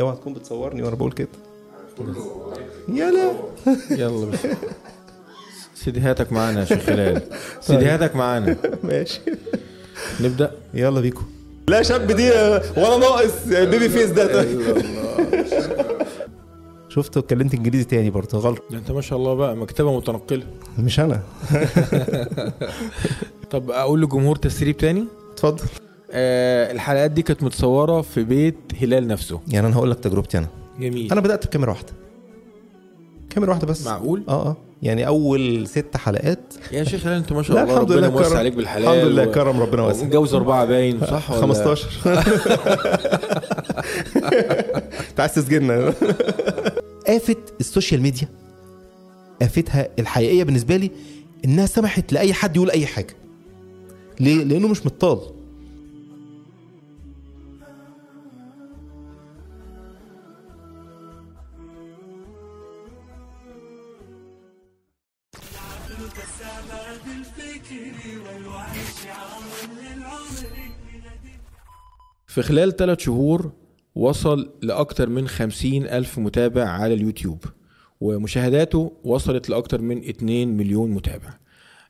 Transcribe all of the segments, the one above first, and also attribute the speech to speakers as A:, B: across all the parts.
A: اوعى تكون بتصورني وأنا بقول كده. يا لا
B: يلا بس. سيديهاتك معانا يا شيخ هلال. سيديهاتك معانا.
A: ماشي.
B: نبدأ؟
A: يلا بيكو لا شاب دي ولا ناقص بيبي فيس ده. شفت اتكلمت انجليزي تاني برضه غلط.
B: انت ما شاء الله بقى مكتبة متنقلة.
A: مش أنا.
B: طب أقول لجمهور تسريب تاني؟
A: اتفضل.
B: آه الحلقات دي كانت متصورة في بيت هلال نفسه.
A: يعني أنا هقول لك تجربتي أنا.
B: جميل.
A: أنا بدأت بكاميرا واحدة. كاميرا واحدة بس.
B: معقول؟
A: آه آه. يعني أول ست حلقات.
B: يا شيخ هلال أنت ما شاء الله
A: الحمد
B: ربنا
A: لله
B: موسع
A: كرم.
B: عليك بالحلال
A: الحمد لله
B: و-
A: كرم ربنا واسع
B: متجوز أربعة باين صح ولا؟
A: 15 أنت عايز تسجننا. آفة ال social media. آفتها الحقيقية بالنسبة لي إنها سمحت لأي حد يقول أي حاجة. ليه؟ لأنه مش مطال
B: في خلال ثلاث شهور وصل لأكثر من خمسين ألف متابع على اليوتيوب ومشاهداته وصلت لأكثر من 2 مليون متابع.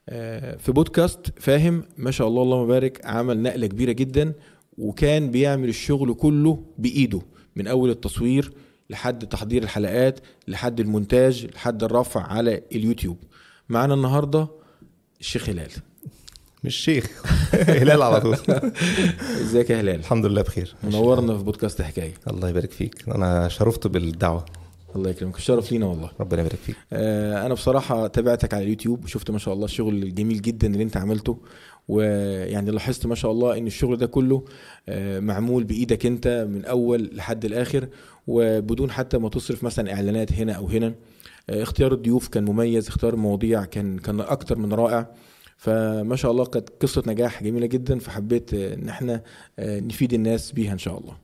B: آه، في بودكاست فاهم ما شاء الله اللهم بارك عمل نقلة كبيرة جدا وكان بيعمل الشغل كله بإيده من أول التصوير لحد تحضير الحلقات لحد المونتاج لحد الرفع على اليوتيوب. معانا النهاردة الشيخ هلال.
A: مش شيخ هلال على طول.
B: إزيك يا هلال؟
A: الحمد لله بخير.
B: منورنا في بودكاست حكاية.
A: الله يبارك فيك. أنا شرفت بالدعوة.
B: الله يكرمك. الشرف لينا والله.
A: ربنا يبارك فيك.
B: آه، أنا بصراحة تابعتك على اليوتيوب وشفت ما شاء الله الشغل الجميل جدا اللي أنت عملته ويعني لاحظت ما شاء الله إن الشغل ده كله آه، معمول بإيدك أنت من أول لحد الآخر وبدون حتى ما تصرف مثلا إعلانات هنا أو هنا. آه، اختيار الضيوف كان مميز اختيار المواضيع كان كان أكتر من رائع. فما شاء الله كانت قصة نجاح جميلة جدا فحبيت آه، إن إحنا آه، نفيد الناس بيها إن شاء الله.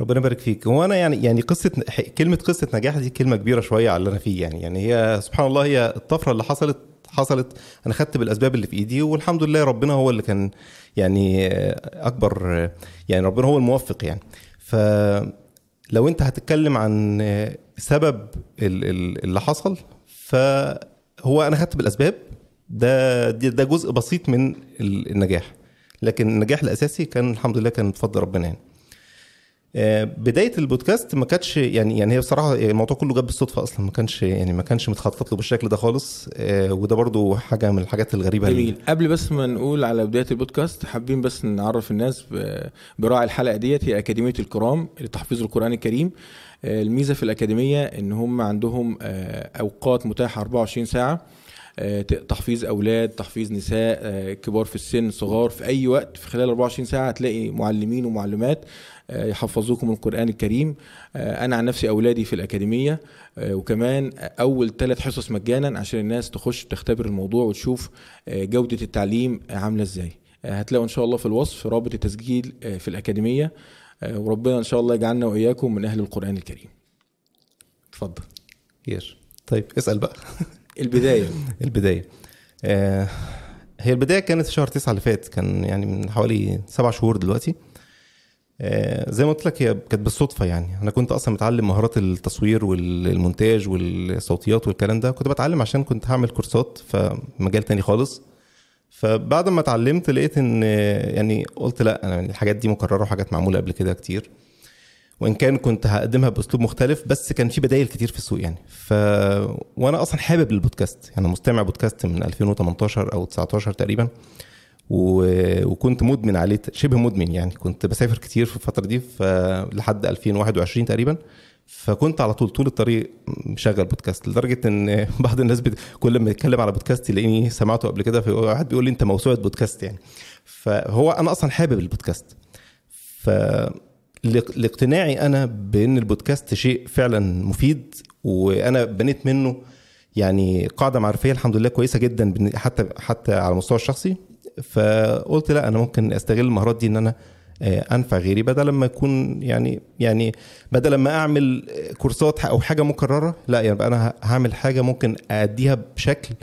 A: ربنا يبارك فيك. هو أنا يعني يعني قصة كلمة قصة نجاح دي كلمة كبيرة شوية على اللي أنا فيه يعني. يعني هي سبحان الله هي الطفرة اللي حصلت حصلت أنا خدت بالأسباب اللي في إيدي والحمد لله ربنا هو اللي كان يعني أكبر يعني ربنا هو الموفق يعني. فلو أنت هتتكلم عن سبب ال- ال- اللي حصل فهو أنا خدت بالأسباب ده ده جزء بسيط من ال- النجاح. لكن النجاح الأساسي كان الحمد لله كان بفضل ربنا يعني. آه، بداية البودكاست ما كانتش يعني يعني هي بصراحة الموضوع كله جاب بالصدفة أصلا. ما كانش يعني ما كانش متخطط له بالشكل ده خالص. آه، وده برضو حاجة من الحاجات الغريبة
B: جميل. قبل بس ما نقول على بداية البودكاست حابين بس نعرف الناس براعي الحلقة ديت. هي أكاديمية الكرام لتحفيظ القران الكريم. آه، الميزة في الأكاديمية إن هم عندهم أوقات متاحة 24 ساعة. تحفيظ أولاد تحفيظ نساء آه، كبار في السن صغار في أي وقت في خلال 24 ساعة هتلاقي معلمين ومعلمات آه، يحفظوكم القرآن الكريم. آه، أنا عن نفسي أولادي في الأكاديمية. آه، وكمان أول ثلاث حصص مجانا عشان الناس تخش تختبر الموضوع وتشوف آه، جودة التعليم عاملة إزاي. آه، هتلاقوا إن شاء الله في الوصف رابط التسجيل آه، في الأكاديمية. آه، وربنا إن شاء الله يجعلنا وإياكم من أهل القرآن الكريم. اتفضل.
A: خير طيب اسأل بقى.
B: البداية.
A: البداية. آه، هي البداية كانت في شهر تسعة اللي فات كان يعني من حوالي سبع شهور دلوقتي. آه، زي ما قلت لك هي كانت بالصدفة يعني. أنا كنت أصلا متعلم مهارات التصوير والمونتاج والصوتيات والكلام ده. كنت بتعلم عشان كنت هعمل كورسات في مجال تاني خالص. فبعد ما اتعلمت لقيت إن يعني قلت لأ أنا الحاجات دي مكررة وحاجات معمولة قبل كده كتير. وإن كان كنت هقدمها بأسلوب مختلف بس كان في بدائل كتير في السوق يعني. ف وأنا أصلا حابب البودكاست يعني مستمع بودكاست من 2018 أو 19 تقريبا. و... وكنت مدمن عليه شبه مدمن يعني. كنت بسافر كتير في الفترة دي ف... لحد 2021 تقريبا. فكنت على طول طول الطريق مشغل بودكاست لدرجة إن بعض الناس بت... كل ما يتكلم على بودكاست يلاقيني سمعته قبل كده فواحد بيقول لي أنت موسوعة بودكاست يعني. فهو أنا أصلا حابب البودكاست. ف لاقتناعي أنا بأن البودكاست شيء فعلا مفيد وأنا بنيت منه يعني قاعدة معرفية الحمد لله كويسة جدا حتى حتى على المستوى الشخصي. فقلت لا أنا ممكن أستغل المهارات دي إن أنا آه، أنفع غيري بدل ما يكون يعني يعني بدل ما أعمل كورسات أو حاجة مكررة لا يعني أنا هعمل حاجة ممكن اديها بشكل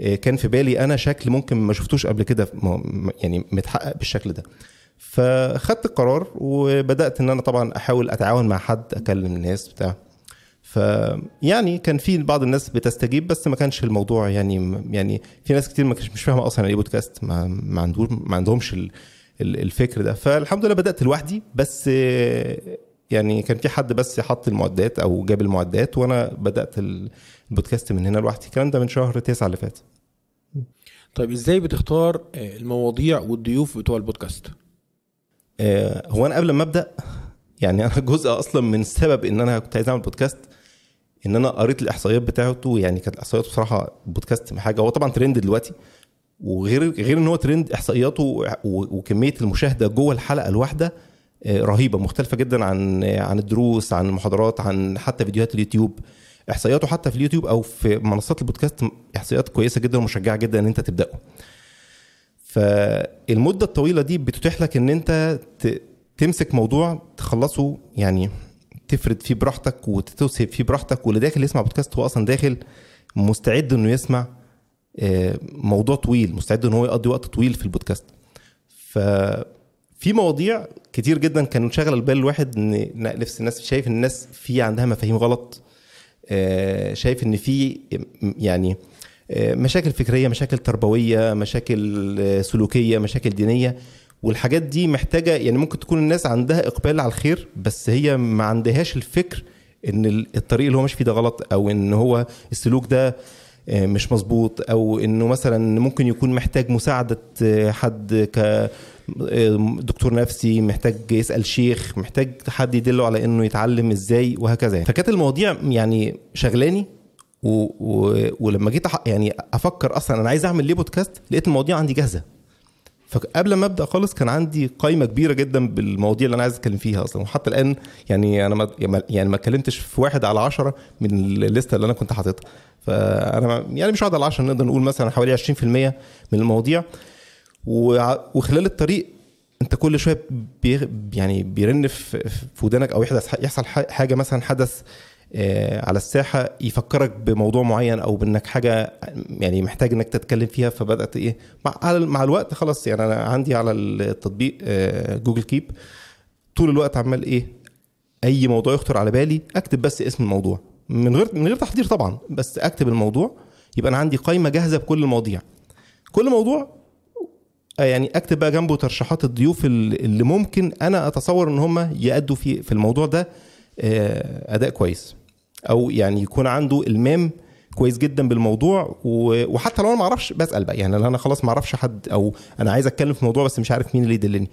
A: آه، كان في بالي أنا شكل ممكن ما شفتوش قبل كده يعني متحقق بالشكل ده. فخدت القرار وبدأت إن أنا طبعا أحاول أتعاون مع حد أكلم الناس بتاع. فيعني كان في بعض الناس بتستجيب بس ما كانش الموضوع يعني يعني في ناس كتير ما كانش مش فاهمة أصلا يعني إيه بودكاست ما ما عندهم ما عندهمش ال- ال- الفكر ده. فالحمد لله بدأت لوحدي بس يعني كان في حد بس حط المعدات أو جاب المعدات وأنا بدأت ال- البودكاست من هنا لوحدي. الكلام ده من شهر تسعة اللي فات.
B: طيب إزاي بتختار آه، المواضيع والضيوف بتوع البودكاست؟
A: هو أنا قبل ما أبدأ يعني أنا جزء أصلا من سبب إن أنا كنت عايز أعمل بودكاست إن أنا قريت الإحصائيات بتاعته يعني كانت الإحصائيات بصراحة بودكاست حاجة هو طبعا ترند دلوقتي وغير غير إن هو ترند إحصائياته وكمية المشاهدة جوه الحلقة الواحدة آه، رهيبة مختلفة جدا عن عن الدروس عن المحاضرات عن حتى فيديوهات اليوتيوب. إحصائياته حتى في اليوتيوب أو في منصات البودكاست إحصائيات كويسة جدا ومشجعة جدا إن أنت تبدأه. فالمدة الطويلة دي بتتيح لك إن أنت تمسك موضوع تخلصه يعني تفرد فيه براحتك وتتوسع فيه براحتك. واللي داخل يسمع بودكاست هو أصلا داخل مستعد إنه يسمع آه، موضوع طويل مستعد إن هو يقضي وقت طويل في البودكاست. ففي مواضيع كتير جدا كانوا شاغله البال الواحد إن نفس الناس شايف إن الناس في عندها مفاهيم غلط آه، شايف إن في يعني مشاكل فكرية مشاكل تربوية مشاكل سلوكية مشاكل دينية والحاجات دي محتاجة يعني ممكن تكون الناس عندها إقبال على الخير بس هي ما عندهاش الفكر إن ال- الطريق اللي هو ماشي فيه ده غلط أو إن هو السلوك ده آه، مش مظبوط أو إنه مثلا ممكن يكون محتاج مساعدة آه، حد ك آه، دكتور نفسي محتاج يسأل شيخ محتاج حد يدله على إنه يتعلم إزاي وهكذا يعني. فكانت المواضيع يعني شغلاني و... و... ولما جيت. يعني أفكر أصلا أنا عايز أعمل ليه بودكاست لقيت المواضيع عندي جاهزة. فقبل ما أبدأ خالص كان عندي قائمه كبيرة جدا بالمواضيع اللي أنا عايز أتكلم فيها أصلا. وحتى الآن يعني أنا ما يعني ما اتكلمتش في واحد على عشرة من الليستة اللي أنا كنت حاططها. فأنا يعني مش هقعد على 10 نقدر نقول مثلا حوالي 20% من المواضيع. وخلال الطريق أنت كل شوية بي يعني بيرن في ودانك أو يحدث يحصل حاجة مثلا حدث على الساحة يفكرك بموضوع معين أو بإنك حاجة يعني محتاج إنك تتكلم فيها فبدأت إيه مع مع الوقت خلاص يعني أنا عندي على التطبيق آه، جوجل كيب طول الوقت عمال إيه أي موضوع يخطر على بالي أكتب بس اسم الموضوع. من غير من غير تحضير طبعا بس أكتب الموضوع يبقى أنا عندي قائمه جاهزة بكل المواضيع. كل موضوع آه، يعني أكتب بقى جنبه ترشيحات الضيوف اللي ممكن أنا أتصور إن هم يأدوا في في الموضوع ده آه، أداء كويس. أو يعني يكون عنده إلمام كويس جدا بالموضوع. وحتى لو أنا ما أعرفش بسأل بقى. يعني لو أنا خلاص ما أعرفش حد أو أنا عايز أتكلم في موضوع بس مش عارف مين اللي يدلني.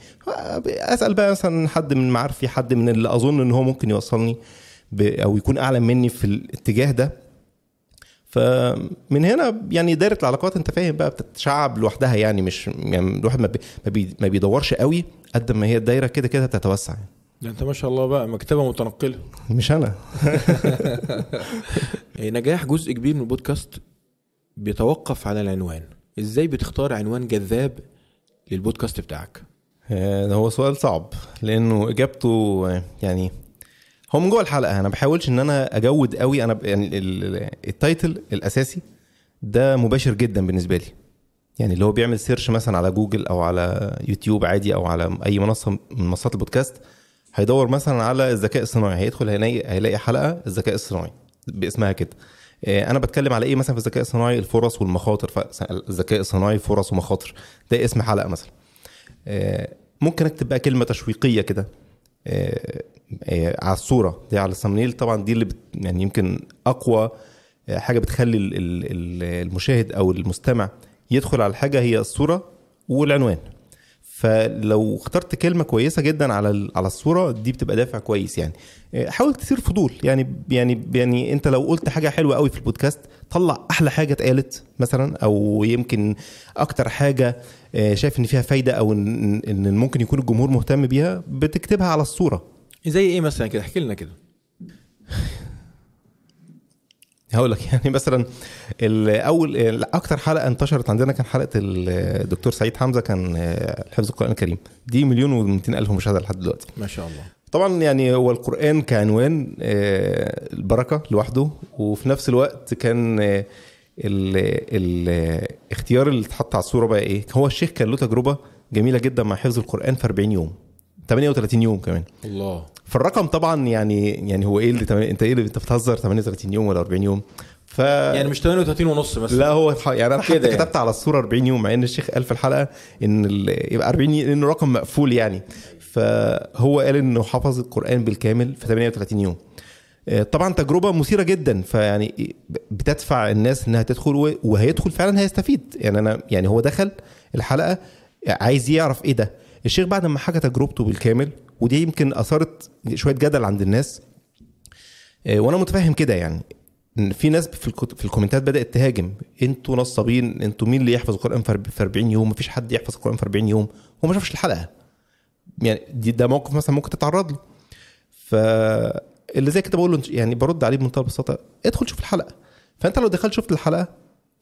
A: أسأل بقى مثلا حد من معارفي حد من اللي أظن إن هو ممكن يوصلني أو يكون أعلى مني في الاتجاه ده. فمن هنا يعني دايرة العلاقات أنت فاهم بقى بتتشعب لوحدها يعني مش يعني الواحد ما ما بيدورش قوي قد ما هي الدايرة كده كده تتوسع يعني.
B: ده انت ما شاء الله بقى مكتبة متنقلة.
A: مش أنا.
B: إيه، نجاح جزء كبير من البودكاست بيتوقف على العنوان. إزاي بتختار عنوان جذاب للبودكاست بتاعك؟
A: آه، ده هو سؤال صعب لأنه إجابته يعني هو من جوه الحلقة أنا بحاولش إن أنا أجود قوي أنا يعني ال- ال- ال title الأساسي ده مباشر جدا بالنسبة لي. يعني اللي هو بيعمل search مثلا على جوجل أو على يوتيوب عادي أو على أي منصة من منصات البودكاست هيدور مثلا على الذكاء الصناعي هيدخل هيلاقي حلقة الذكاء الصناعي باسمها كده. آه، أنا بتكلم على إيه مثلا في الذكاء الصناعي الفرص والمخاطر. فالذكاء الصناعي فرص ومخاطر. ده اسم حلقة مثلا. آه، ممكن أكتب بقى كلمة تشويقية كده. آه، على الصورة دي على الثمنيل طبعا دي اللي بت يعني يمكن أقوى حاجة بتخلي ال- ال- ال- المشاهد أو المستمع يدخل على الحاجة هي الصورة والعنوان. فلو اخترت كلمة كويسة جدا على على الصورة دي بتبقى دافع كويس يعني. آه، حاول تثير فضول. يعني يعني يعني انت لو قلت حاجة حلوة قوي في البودكاست طلع أحلى حاجة اتقالت مثلا أو يمكن أكتر حاجة آه، شايف إن فيها فايدة أو إن إن ممكن يكون الجمهور مهتم بيها بتكتبها على الصورة.
B: زي إيه مثلا كده؟ احكي لنا كده.
A: هقول لك يعني مثلا الأول أكتر حلقة انتشرت عندنا كان حلقة الدكتور سعيد حمزة كان آه، حفظ القرآن الكريم. دي مليون و200 ألف مشاهدة لحد دلوقتي.
B: ما شاء الله.
A: طبعا يعني هو القرآن كعنوان آه، البركة لوحده وفي نفس الوقت كان آه، ال ال اختيار اللي اتحط على الصورة بقى إيه؟ هو الشيخ كان له تجربة جميلة جدا مع حفظ القرآن في 40 يوم. 38 يوم كمان.
B: الله.
A: فالرقم طبعا يعني يعني هو إيه اللي تم- أنت إيه اللي أنت بتهزر 38 يوم ولا 40 يوم. ف
B: يعني مش 38 ونص مثلا
A: لا هو يعني أنا حتى
B: يعني.
A: كتبت على الصورة 40 يوم مع إن الشيخ قال في الحلقة إن ال- يبقى 40 ي- انه رقم مقفول يعني. فهو قال إنه حفظ القرآن بالكامل في 38 يوم. آه، طبعا تجربة مثيرة جدا. فيعني بتدفع الناس إنها تدخل وهيدخل فعلا هيستفيد. يعني أنا يعني هو دخل الحلقة عايز يعرف إيه ده. الشيخ بعد ما حكى تجربته بالكامل ودي يمكن اثارت شوية جدل عند الناس آه، وأنا متفهم كده يعني. في ناس في في الكومنتات بدأت تهاجم. أنتوا نصابين أنتوا مين اللي يحفظ القرآن في أرب- في 40 يوم؟ مفيش حد يحفظ القرآن في 40 يوم. هو ما شافش الحلقة. يعني دي ده موقف مثلا ممكن تتعرض له. فاللي زي كده بقول له يعني برد عليه بمنتهى البساطة ادخل شوف الحلقة. فأنت لو دخلت شفت الحلقة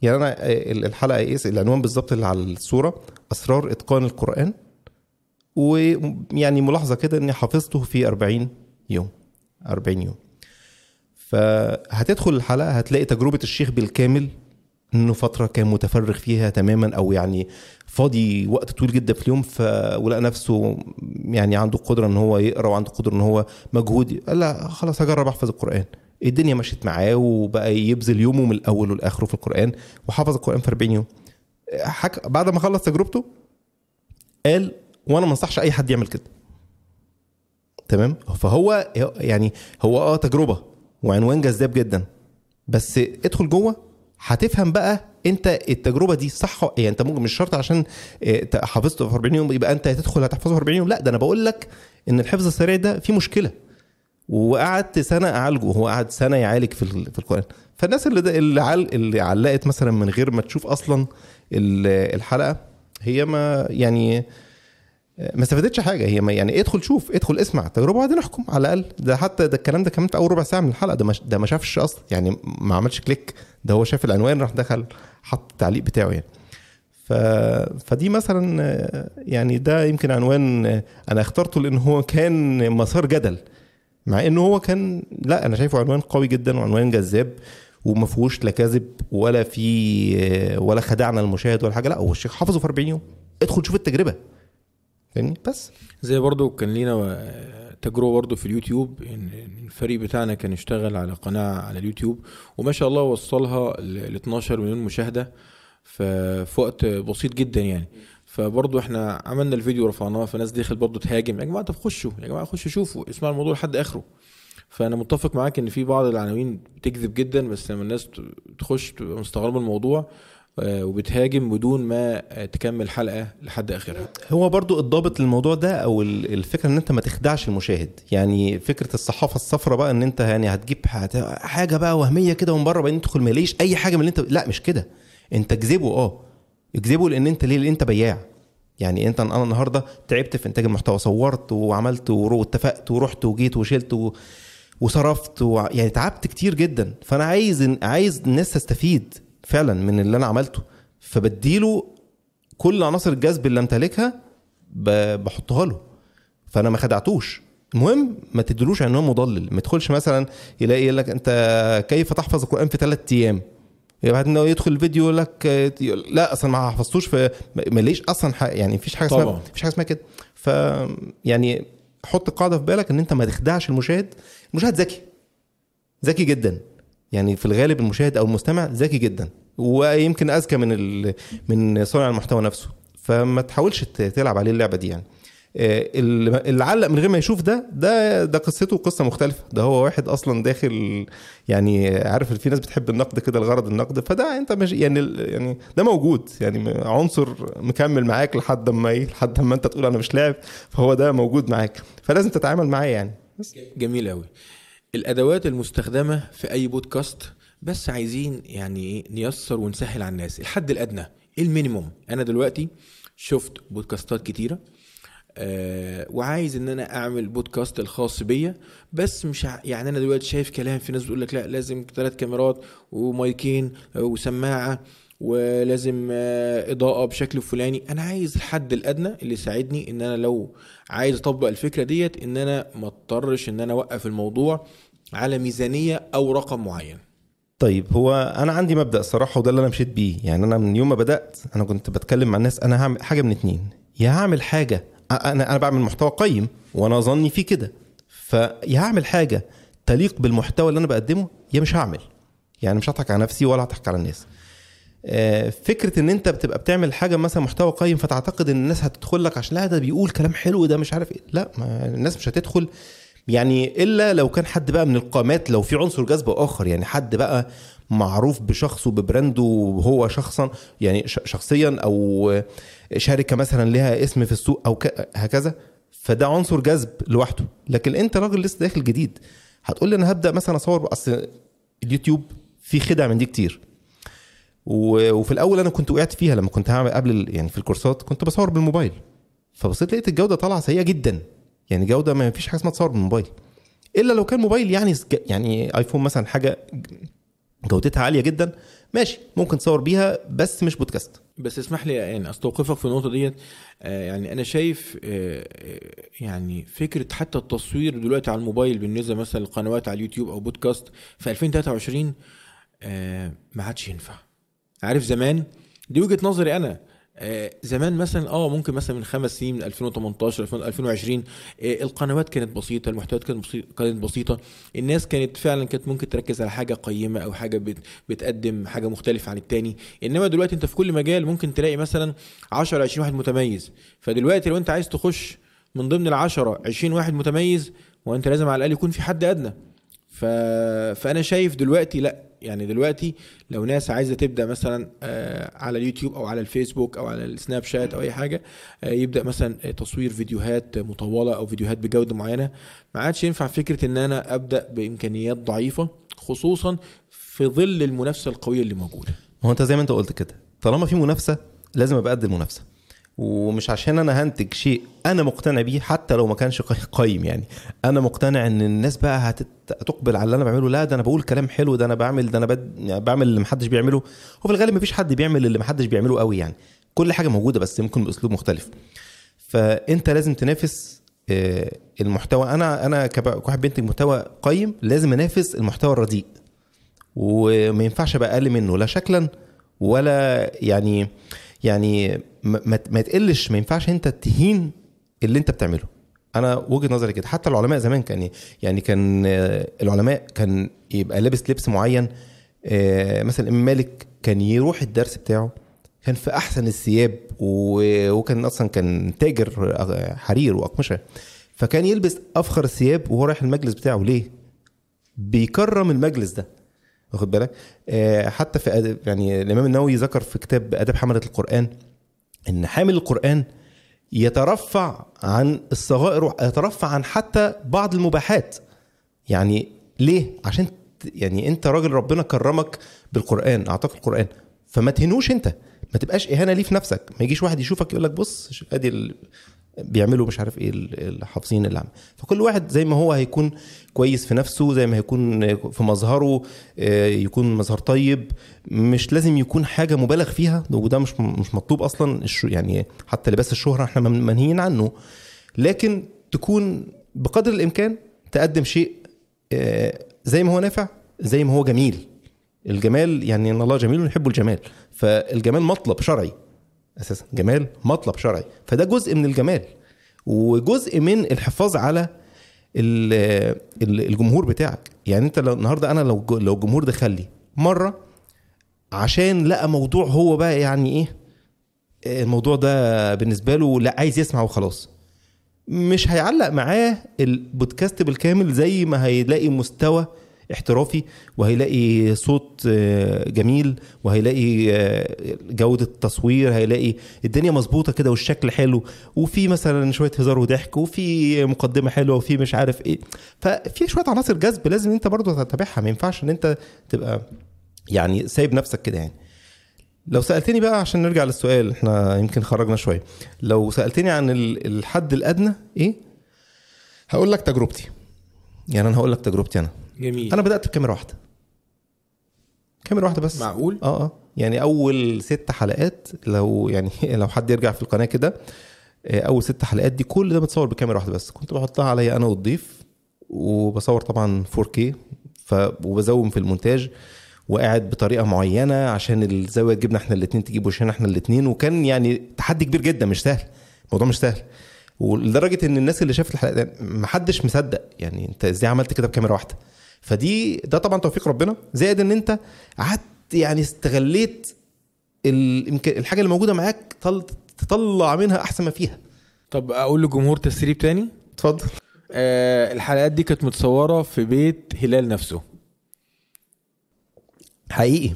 A: يعني أنا آه، الحلقة إيه؟ العنوان بالظبط اللي على الصورة أسرار إتقان القرآن. ويعني ملاحظة كده إني حفظته في 40 يوم 40 يوم. فهتدخل الحلقة هتلاقي تجربة الشيخ بالكامل إنه فترة كان متفرغ فيها تماما أو يعني فاضي وقت طويل جدا في اليوم ف ولقى نفسه يعني عنده قدرة إن هو يقرأ وعنده قدرة إن هو مجهود. قال لا خلاص هجرب أحفظ القرآن. الدنيا مشيت معاه وبقى يبذل يومه من الأول والاخره في القرآن وحفظ القرآن في 40 يوم. حك... بعد ما خلص تجربته قال وأنا ما انصحش اي حد يعمل كده. تمام؟ فهو يعني هو آه تجربة وعنوان جذاب جدا بس ادخل جوه هتفهم بقى انت التجربة دي صح يعني انت ممكن مش شرط عشان آه، حفظته في 40 يوم يبقى انت هتدخل هتحفظه في 40 يوم لا ده أنا بقول لك ان الحفظ السريع ده فيه مشكلة. وقعدت سنة أعالجه هو قعد سنة يعالج في في القرآن. فالناس اللي ده اللي, عل اللي علقت مثلا من غير ما تشوف أصلا ال- الحلقة هي ما يعني ما استفادتش حاجة. هي ما يعني ادخل شوف ادخل اسمع تجربة وبعدين احكم على الأقل. ده حتى ده الكلام ده كمان أول ربع ساعة من الحلقة. ده ما ده ما شافش أصلا. يعني ما عملش كليك. ده هو شاف العنوان راح دخل حط التعليق بتاعه يعني. ف... فدي مثلا يعني ده يمكن عنوان أنا اخترته لأن هو كان مسار جدل. مع إنه هو كان لا أنا شايفه عنوان قوي جدا وعنوان جذاب وما فيهوش لا كذب ولا في ولا خدعنا المشاهد ولا حاجة. لا هو الشيخ حافظه في 40 يوم. ادخل شوف التجربة. فاهمني؟ بس.
B: زي برضو كان لينا تجربة برضو في اليوتيوب ان إن الفريق بتاعنا كان اشتغل على قناة على اليوتيوب وما شاء الله وصلها ل 12 مليون مشاهدة في وقت بسيط جدا يعني. فبرضو إحنا عملنا الفيديو ورفعناه فناس دخلت برضو تهاجم يا جماعة طب خشوا يا جماعة خشوا شوفوا اسمعوا الموضوع لحد آخره. فأنا متفق معاك إن في بعض العناوين بتكذب جدا بس لما الناس تخش تبقى مستغربة الموضوع وبتهاجم بدون ما آه، تكمل الحلقة لحد آخرها.
A: هو برضو الضابط للموضوع ده أو ال- الفكرة إن أنت ما تخدعش المشاهد. يعني فكرة الصحافة الصفراء بقى إن أنت يعني هتجيب هت- حاجة بقى وهمية كده ومن بره بعدين تدخل ما يلاقيش أي حاجة من اللي أنت لا مش كده. أنت اجذبه آه. اجذبه لأن أنت ليه؟ لأن أنت بياع. يعني أنت أنا النهارده تعبت في إنتاج المحتوى صورت وعملت واتفقت ورحت وجيت وشلت و... وصرفت و... يعني تعبت كتير جدا. فأنا عايز عايز الناس تستفيد. فعلا من اللي أنا عملته. فبديله كل عناصر الجذب اللي أمتلكها بحطها له. فأنا ما خدعتوش. المهم ما تدلوش إن هو مضلل. ما تدخلش مثلا يلاقي يقول لك أنت كيف تحفظ القرآن في ثلاث أيام؟ بعدين هو يدخل الفيديو يقول لك لا أصلا ما حفظتوش. في ما ليش أصلا يعني مفيش حاجة اسمها. مفيش حاجة اسمها كده. ف يعني حط القاعده في بالك إن أنت ما تخدعش المشاهد. المشاهد ذكي. ذكي جدا. يعني في الغالب المشاهد أو المستمع ذكي جدا ويمكن أذكى من. من صانع المحتوى نفسه فما تحاولش تلعب عليه اللعبة دي يعني. آه، اللي علق من غير ما يشوف ده ده ده قصته قصة مختلفة. ده هو واحد أصلا داخل يعني عارف في ناس بتحب النقد كده لغرض النقد فده أنت مش يعني يعني ده موجود. يعني عنصر مكمل معاك لحد ما إيه لحد ما أنت تقول أنا مش لاعب فهو ده موجود معاك. فلازم تتعامل معاه يعني.
B: جميل قوي الأدوات المستخدمة في أي بودكاست بس عايزين يعني إيه نيسر ونسهل على الناس الحد الأدنى إيه المينيموم أنا دلوقتي شفت بودكاستات كتيرة آه وعايز إن أنا أعمل بودكاست الخاص بيا بس مش. يعني أنا دلوقتي شايف كلام في ناس بتقول لك لا لازم ثلاث كاميرات ومايكين وسماعة ولازم آه، إضاءة بشكل فلاني أنا عايز الحد الأدنى اللي يساعدني إن أنا لو عايز أطبق الفكرة ديت إن أنا ما أضطرش إن أنا أوقف الموضوع على ميزانية أو رقم معين.
A: طيب هو أنا عندي مبدأ الصراحة وده اللي أنا مشيت بيه. يعني أنا من يوم ما بدأت أنا كنت بتكلم مع الناس أنا هعمل حاجة من اتنين. يا هعمل حاجة أنا أنا بعمل محتوى قيم وأنا ظني فيه كده. فيا هعمل حاجة تليق بالمحتوى اللي أنا بقدمه يا مش هعمل. يعني مش هضحك على نفسي ولا هضحك على الناس. آه، فكرة إن أنت بتبقى بتعمل حاجة مثلا محتوى قيم فتعتقد إن الناس هتدخل لك عشان لا ده بيقول كلام حلو ده مش عارف إيه. لا ما الناس مش هتدخل يعني إلا لو كان حد بقى من القامات لو في عنصر جذب آخر يعني حد بقى معروف بشخصه ببرانده وهو شخصا يعني شخصيا أو شركة مثلا لها اسم في السوق أو هكذا فده عنصر جذب لوحده. لكن أنت راجل لسه داخل جديد هتقول لي أنا هبدأ مثلا أصور أصل اليوتيوب فيه خدع من دي كتير. وفي الأول أنا كنت وقعت فيها لما كنت هعمل قبل يعني في الكورسات كنت بصور بالموبايل. فبصيت لقيت الجودة طالعة سيئة جدا. يعني جودة ما فيش حاجة اسمها تصور بالموبايل. إلا لو كان موبايل يعني يعني آيفون مثلا حاجة جودتها عالية جدا ماشي ممكن تصور بيها بس مش بودكاست.
B: بس اسمح لي يعني أستوقفك في النقطة ديت. آه، يعني أنا شايف آه، آه، يعني فكرة حتى التصوير دلوقتي على الموبايل بالنسبة مثلا للقنوات على اليوتيوب أو بودكاست في 2023 آه، ما عادش ينفع. عارف زمان؟ دي وجهة نظري أنا. زمان مثلا آه ممكن مثلا من خمس سنين من 2018 2020 آه، القنوات كانت بسيطة المحتويات كانت بسيطه كانت بسيطة. الناس كانت فعلا كانت ممكن تركز على حاجة قيمة أو حاجة بت- بتقدم حاجة مختلفة عن التاني. إنما دلوقتي أنت في كل مجال ممكن تلاقي مثلا 10 20 واحد متميز. فدلوقتي لو أنت عايز تخش من ضمن العشرة 20 واحد متميز وأنت لازم على الأقل يكون في حد أدنى. ف... فأنا شايف دلوقتي لأ. يعني دلوقتي لو ناس عايزة تبدأ مثلا آه، على اليوتيوب أو على الفيسبوك أو على السناب شات أو أي حاجة آه، يبدأ مثلا آه، تصوير فيديوهات مطولة أو فيديوهات بجودة معينة. ما عادش ينفع فكرة إن أنا أبدأ بإمكانيات ضعيفة خصوصا في ظل المنافسة القوية اللي موجودة.
A: ما هو أنت زي ما أنت قلت كده طالما في منافسة لازم أبقى قد المنافسة. ومش عشان أنا هنتج شيء أنا مقتنع بيه حتى لو ما كانش قي- قيم يعني. أنا مقتنع إن الناس بقى هتقبل على اللي أنا بعمله. لا ده أنا بقول كلام حلو ده أنا بعمل ده أنا. يعني بعمل اللي محدش بيعمله. هو في الغالب مفيش حد بيعمل اللي محدش بيعمله قوي يعني. كل حاجة موجودة بس يمكن بأسلوب مختلف. فأنت لازم تنافس آه، المحتوى. أنا أنا كواحد بينتج محتوى قيم لازم أنافس المحتوى الرديء. وما ينفعش أبقى أقل منه لا شكلا ولا يعني يعني ما, ما- تقلش ما ينفعش انت تهين اللي انت بتعمله. أنا وجهة نظري كده. حتى العلماء زمان كان يعني كان آه، العلماء كان يبقى لابس لبس معين آه، مثلا الامام مالك كان يروح الدرس بتاعه كان في أحسن الثياب وكان أصلا كان تاجر حرير وأقمشة. فكان يلبس أفخر الثياب وهو رايح المجلس بتاعه. ليه؟ بيكرم المجلس ده. واخد بالك؟ آه، حتى في يعني الإمام النووي ذكر في كتاب آداب حملة القرآن إن حامل القرآن يترفع عن الصغائر يترفع عن حتى بعض المباحات. يعني ليه؟ عشان يعني أنت راجل ربنا كرمك بالقرآن أعطاك القرآن. فما تهنوش أنت. ما تبقاش إهانة ليه في نفسك. ما يجيش واحد يشوفك يقول لك بص أدي. بيعملوا مش عارف إيه ال- الحافظين اللي عم فكل واحد زي ما هو هيكون كويس في نفسه زي ما هيكون في مظهره آه، يكون مظهر طيب. مش لازم يكون حاجة مبالغ فيها وده مش مش مطلوب أصلا. يعني حتى لباس الشهرة إحنا من- منهيين عنه. لكن تكون بقدر الإمكان تقدم شيء آه، زي ما هو نافع زي ما هو جميل. الجمال يعني إن الله جميل يحب الجمال. فالجمال مطلب شرعي. أساسا. جمال مطلب شرعي. فده جزء من الجمال. وجزء من الحفاظ على ال- ال- الجمهور بتاعك. يعني أنت لو النهارده أنا لو لو الجمهور دخل لي مرة عشان لقى موضوع هو بقى يعني إيه الموضوع ده بالنسبة له لا عايز يسمع وخلاص. مش هيعلق معاه البودكاست بالكامل زي ما هيلاقي مستوى احترافي وهيلاقي صوت آه، جميل وهيلاقي آه، جودة تصوير هيلاقي الدنيا مظبوطة كده والشكل حلو وفي مثلا شوية هزار وضحك وفي مقدمة حلوة وفي مش عارف إيه. ففي شوية عناصر جذب لازم أنت برضو تتابعها ما ينفعش إن أنت تبقى يعني سايب نفسك كده يعني. لو سألتني بقى عشان نرجع للسؤال إحنا يمكن خرجنا شوية. لو سألتني عن ال- الحد الأدنى إيه؟ هقول لك تجربتي. يعني أنا هقول لك تجربتي أنا.
B: جميل.
A: أنا بدأت بكاميرا واحدة. كاميرا واحدة بس.
B: معقول؟
A: آه آه. يعني أول ست حلقات لو يعني لو حد يرجع في القناة كده آه، أول ست حلقات دي كل ده متصور بكاميرا واحدة بس. كنت بحطها عليا أنا والضيف وبصور طبعا 4K ف وبزوم في المونتاج وقاعد بطريقة معينة عشان الزاوية تجيبنا إحنا الاثنين تجيب وشنا إحنا الاثنين وكان يعني تحدي كبير جدا مش سهل. الموضوع مش سهل. ولدرجة إن الناس اللي شافت الحلقة دي محدش مصدق. يعني أنت إزاي عملت كده بكاميرا واحدة؟ فدي ده طبعا توفيق ربنا زائد إن أنت قعدت يعني استغليت الحاجة اللي موجودة معاك طل- تطلع منها أحسن ما فيها.
B: طب أقول للجمهور تسريب تاني؟
A: اتفضل.
B: آه الحلقات دي كانت متصورة في بيت هلال نفسه.
A: حقيقي.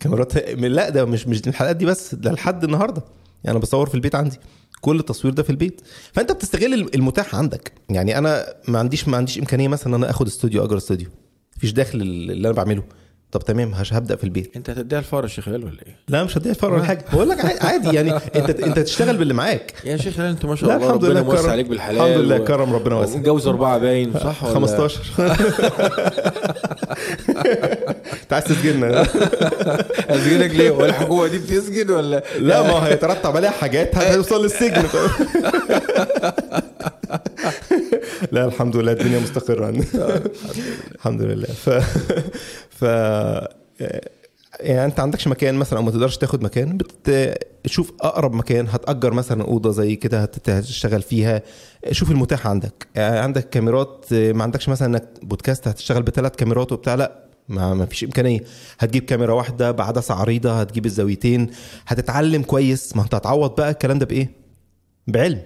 A: كاميرات لا ده مش مش الحلقات دي بس ده لحد النهارده. يعني أنا بصور في البيت عندي. كل التصوير ده في البيت. فأنت بتستغل المتاح عندك. يعني أنا ما عنديش ما عنديش إمكانية مثلا إن أنا آخد استوديو أجر استوديو. مفيش داخل اللي أنا بعمله. طب تمام هش- هبدأ في البيت.
B: انت هتديها الفار يا شيخ هلال ولا إيه؟
A: لا مش هديها فرق ولا حاجة. بقول لك عادي- يعني. انت انت تشتغل باللي معاك.
B: يا شيخ هلال انت ما شاء الله
A: الحمد
B: ربنا
A: لله
B: موسع
A: كرم.
B: عليك بالحلال
A: الحمد لله
B: و-
A: كرم ربنا واسع
B: ومتجوز أربعة باين صح ولا؟
A: 15 انت عايز تسجننا؟
B: اسجنك ليه؟ ولا الحكومة دي بتسجن ولا؟
A: لا ما هو هيترتب عليها حاجات هتوصل للسجن. لا الحمد لله الدنيا مستقرة. عندنا الحمد لله. ف ف يعني انت عندكش مكان مثلا أو ما تقدرش تاخد مكان بتشوف أقرب مكان هتأجر مثلا أوضة زي كده هت- هتشتغل فيها. شوف المتاح عندك. يعني عندك كاميرات ما عندكش مثلا إنك بودكاست هتشتغل بثلاث كاميرات وبتاع لا ما فيش إمكانية. هتجيب كاميرا واحدة بعدسة عريضة هتجيب الزاويتين هتتعلم كويس. ما انت هتعوض بقى الكلام ده بإيه؟ بعلم.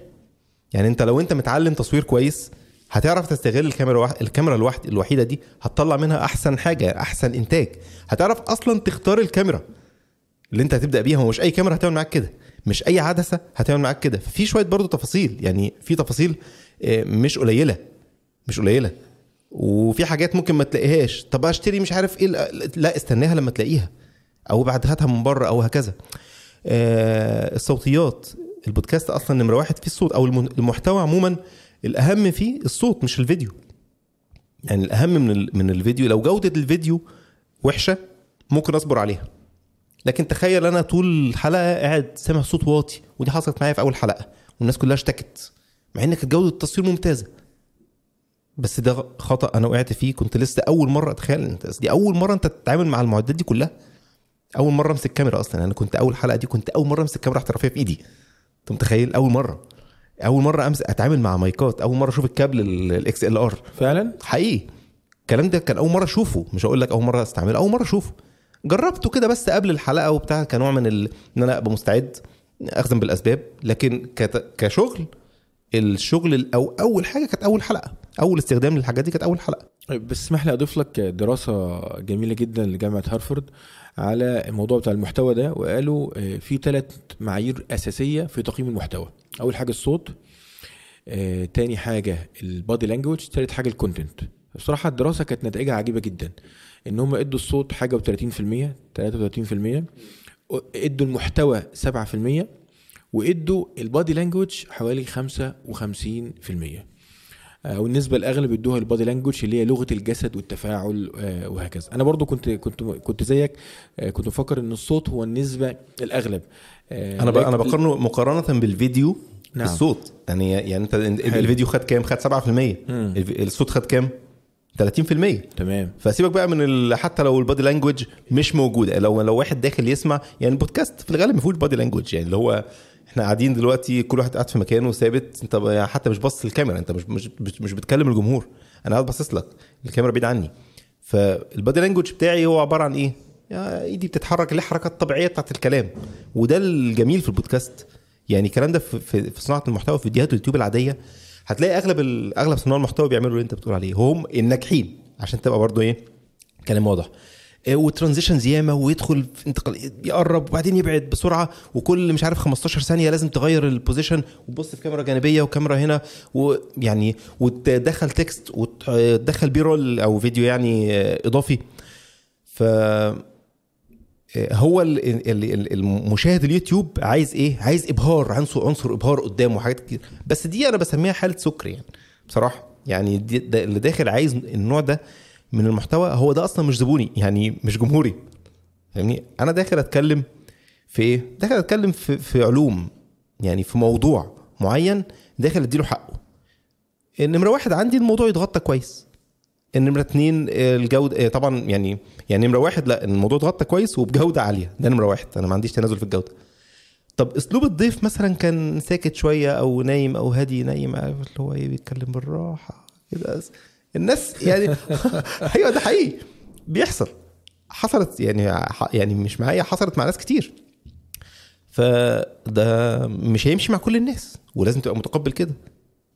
A: يعني أنت لو أنت متعلم تصوير كويس هتعرف تستغل الكاميرا واحد الكاميرا الواحد الوحيدة دي هتطلع منها أحسن حاجة أحسن إنتاج. هتعرف أصلا تختار الكاميرا اللي أنت هتبدأ بيها. هو مش أي كاميرا هتعمل معاك كده. مش أي عدسه هتعمل معاك كده. ففي شوية برضو تفاصيل. يعني في تفاصيل آه، مش قليلة. مش قليلة. وفي حاجات ممكن ما تلاقيهاش. طب أشتري مش عارف إيه لا- استناها لما تلاقيها. أو بعد هاتها من بره أو هكذا. آه، الصوتيات. البودكاست أصلا نمرة واحد فيه الصوت. أو الم- المحتوى عموما الأهم فيه الصوت مش الفيديو. يعني الأهم من من الفيديو لو جودة الفيديو وحشة ممكن أصبر عليها. لكن تخيل أنا طول الحلقة قاعد سامع صوت واطي ودي حصلت معايا في أول حلقة والناس كلها اشتكت مع إن كانت جودة التصوير ممتازة. بس ده خطأ أنا وقعت فيه كنت لسه أول مرة اتخيل أنت دي أول مرة أنت تتعامل مع المعدات دي كلها. أول مرة أمسك كاميرا أصلا أنا كنت أول حلقة دي كنت أول مرة أمسك كاميرا احترافيه في إيدي. أنت متخيل؟ أول مرة. أول مرة امسك أتعامل مع مايكات أول مرة أشوف الكابل ال XLR.
B: فعلا؟
A: حقيقي. الكلام ده كان أول مرة أشوفه مش هقول لك أول مرة أستعمله أول مرة أشوفه. جربته كده بس قبل الحلقة وبتاع كنوع من ال... إن أنا أبقى مستعد اخذا بالأسباب. لكن كت... كشغل الشغل ال- أو أول حاجة كانت أول حلقة أول استخدام للحاجات دي كانت أول حلقة.
B: بس اسمح لي أضيف لك دراسة جميلة جدا لجامعة هارفارد على الموضوع بتاع المحتوى ده وقالوا آه، في ثلاث معايير أساسية في تقييم المحتوى. أول حاجة الصوت آه، تاني حاجة ال body language تالت حاجة ال content. بصراحه الدراسة كانت نتائجها عجيبة جدا إن هم إدوا الصوت حاجة و30% 33% إدوا المحتوى 7% وإدوا ال body language حوالي 55% آه، والنسبة الأغلب ادوها ال body language اللي هي لغة الجسد والتفاعل آه، وهكذا. أنا برضو كنت كنت كنت زيك آه، كنت بفكر إن الصوت هو النسبة الأغلب. آه،
A: أنا ب...
B: أنا
A: بقارنه مقارنة بالفيديو
B: نعم.
A: الصوت يعني يعني
B: أنت.
A: الفيديو خد كام؟ خد 7% الف- الصوت خد كام؟ 30%
B: تمام.
A: فسيبك بقى من ال... حتى لو ال body language مش موجوده لو لو واحد داخل يسمع يعني البودكاست في الغالب ما فيهوش body language يعني اللي هو إحنا قاعدين دلوقتي كل واحد قاعد في مكانه ثابت. انت يعني حتى مش باصص للكاميرا انت مش مش مش, بتكلم الجمهور. أنا قاعد باصص لك الكاميرا بعيد عني. فال body language بتاعي هو عبارة عن إيه؟ إيدي بتتحرك اللي هي الحركات الطبيعيه بتاعت الكلام. وده الجميل في البودكاست. يعني الكلام ده في, في, صناعة المحتوى في فيديوهات اليوتيوب العادية هتلاقي أغلب أغلب صناع المحتوى بيعملوا اللي أنت بتقول عليه. هم الناجحين عشان تبقى برضو إيه؟ كلام واضح. و transitions ياما ويدخل في انتقال يقرب وبعدين يبعد بسرعة وكل مش عارف 15 ثانية لازم تغير ال position وتبص في كاميرا جانبية وكاميرا هنا ويعني وتدخل text وتدخل B-roll أو فيديو يعني آه، إضافي. ف هو ال- ال- ال- المشاهد اليوتيوب عايز إيه؟ عايز إبهار عنصر عنصر إبهار قدامه حاجات كتير. بس دي أنا بسميها حالة سكر يعني بصراحة. يعني اللي داخل عايز النوع ده من المحتوى هو ده أصلا مش زبوني يعني مش جمهوري فاهمني؟ أنا داخل أتكلم في إيه؟ داخل أتكلم في في علوم يعني في موضوع معين داخل أديله حقه. النمره واحد عندي الموضوع يتغطى كويس. النمره اتنين آه، الجودة آه، طبعا يعني يعني نمرة واحد لا الموضوع اتغطى كويس وبجودة عالية ده نمرة واحد أنا ما عنديش تنازل في الجودة طب أسلوب الضيف مثلا كان ساكت شوية أو نايم أو هادي نايم عارف اللي هو إيه بيتكلم بالراحة كده الناس يعني أيوه ده حقيقي. بيحصل. حصلت يعني يعني مش معايا حصلت مع ناس كتير. فده مش هيمشي مع كل الناس ولازم تبقى متقبل كده.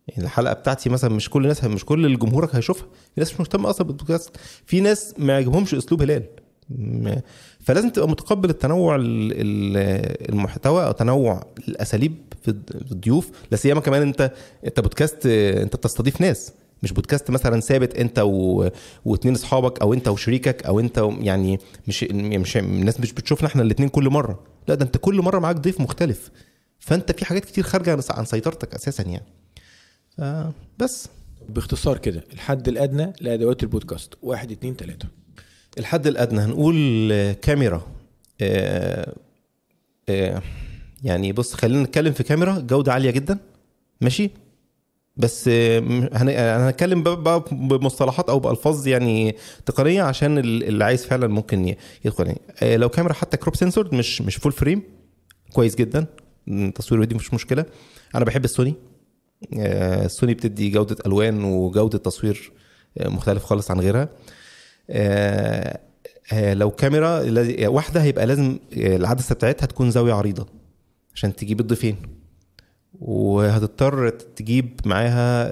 A: يعني الحلقة بتاعتي مثلا مش كل الناس مش كل الجمهورك هيشوفها. في ناس مش مهتمة أصلا بالبودكاست. في ناس ما يعجبهمش أسلوب هلال. فلازم تبقى متقبل التنوع المحتوى أو تنوع الأساليب في الضيوف. لا سيما كمان أنت أنت بودكاست أنت بتستضيف ناس. مش بودكاست مثلا ثابت أنت و... واثنين أصحابك أو أنت وشريكك أو أنت و... يعني مش مش الناس مش بتشوفنا إحنا الاثنين كل مرة. لا ده أنت كل مرة معاك ضيف مختلف. فأنت في حاجات كتير خارجة عن سيطرتك أساسا يعني. آه بس.
B: باختصار كده الحد الأدنى لأدوات البودكاست. واحد اتنين تلاتة.
A: الحد الأدنى هنقول كاميرا. آه آه يعني بص خلينا نتكلم في كاميرا. جودة عالية جدا. ماشي؟ بس هنتكلم بقى بمصطلحات أو بألفاظ يعني تقنية عشان اللي عايز فعلا ممكن يدخل يعني لو كاميرا حتى crop sensor مش مش full frame كويس جدا. تصوير فيديو مش مشكلة. أنا بحب السوني. السوني بتدي جودة ألوان وجودة تصوير مختلف خالص عن غيرها. لو كاميرا واحدة هيبقى لازم العدسة بتاعتها تكون زاوية عريضة عشان تجيب الضيفين. وهتضطر تجيب معاها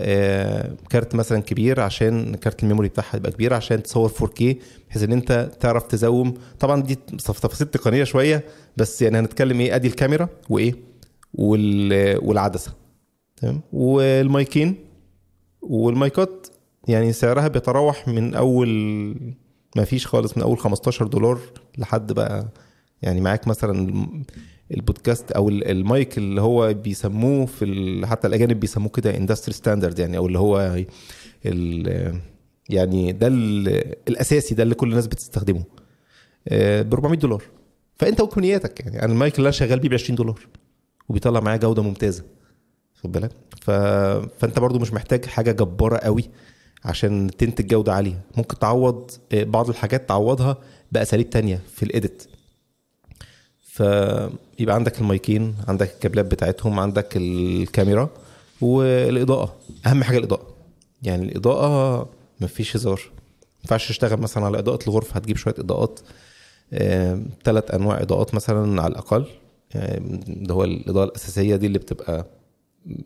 A: كارت مثلا كبير عشان كارت ال memory بتاعها يبقى كبير عشان تصور 4K بحيث إن أنت تعرف تزوم. طبعا دي تفاصيل تقنية شوية بس يعني هنتكلم إيه أدي الكاميرا وإيه والعدسة. تمام؟ والمايكين. والمايكات يعني سعرها بيتراوح من أول ما فيش خالص من أول 15 دولار لحد بقى يعني معاك مثلا البودكاست أو المايك اللي هو بيسموه في حتى الأجانب بيسموه كده industry standard يعني أو اللي هو يعني ده الأساسي ده اللي كل الناس بتستخدمه. ب 400 دولار. فأنت وامكانياتك يعني أنا المايك اللي أنا شغال بيه ب 20 دولار وبيطلع معايا جودة ممتازة. خد بالك؟ ف... فأنت برضو مش محتاج حاجة جبارة قوي عشان تنتج جودة عالية. ممكن تعوض بعض الحاجات تعوضها بأساليب تانية في ال edit فيبقى عندك المايكين عندك الكابلات بتاعتهم عندك الكاميرا والإضاءة. أهم حاجة الإضاءة. يعني الإضاءة مفيش هزار. ما ينفعش تشتغل مثلا على إضاءة الغرفة هتجيب شوية إضاءات. ثلاث أنواع إضاءات مثلا على الأقل. ده هو الإضاءة الأساسية دي اللي بتبقى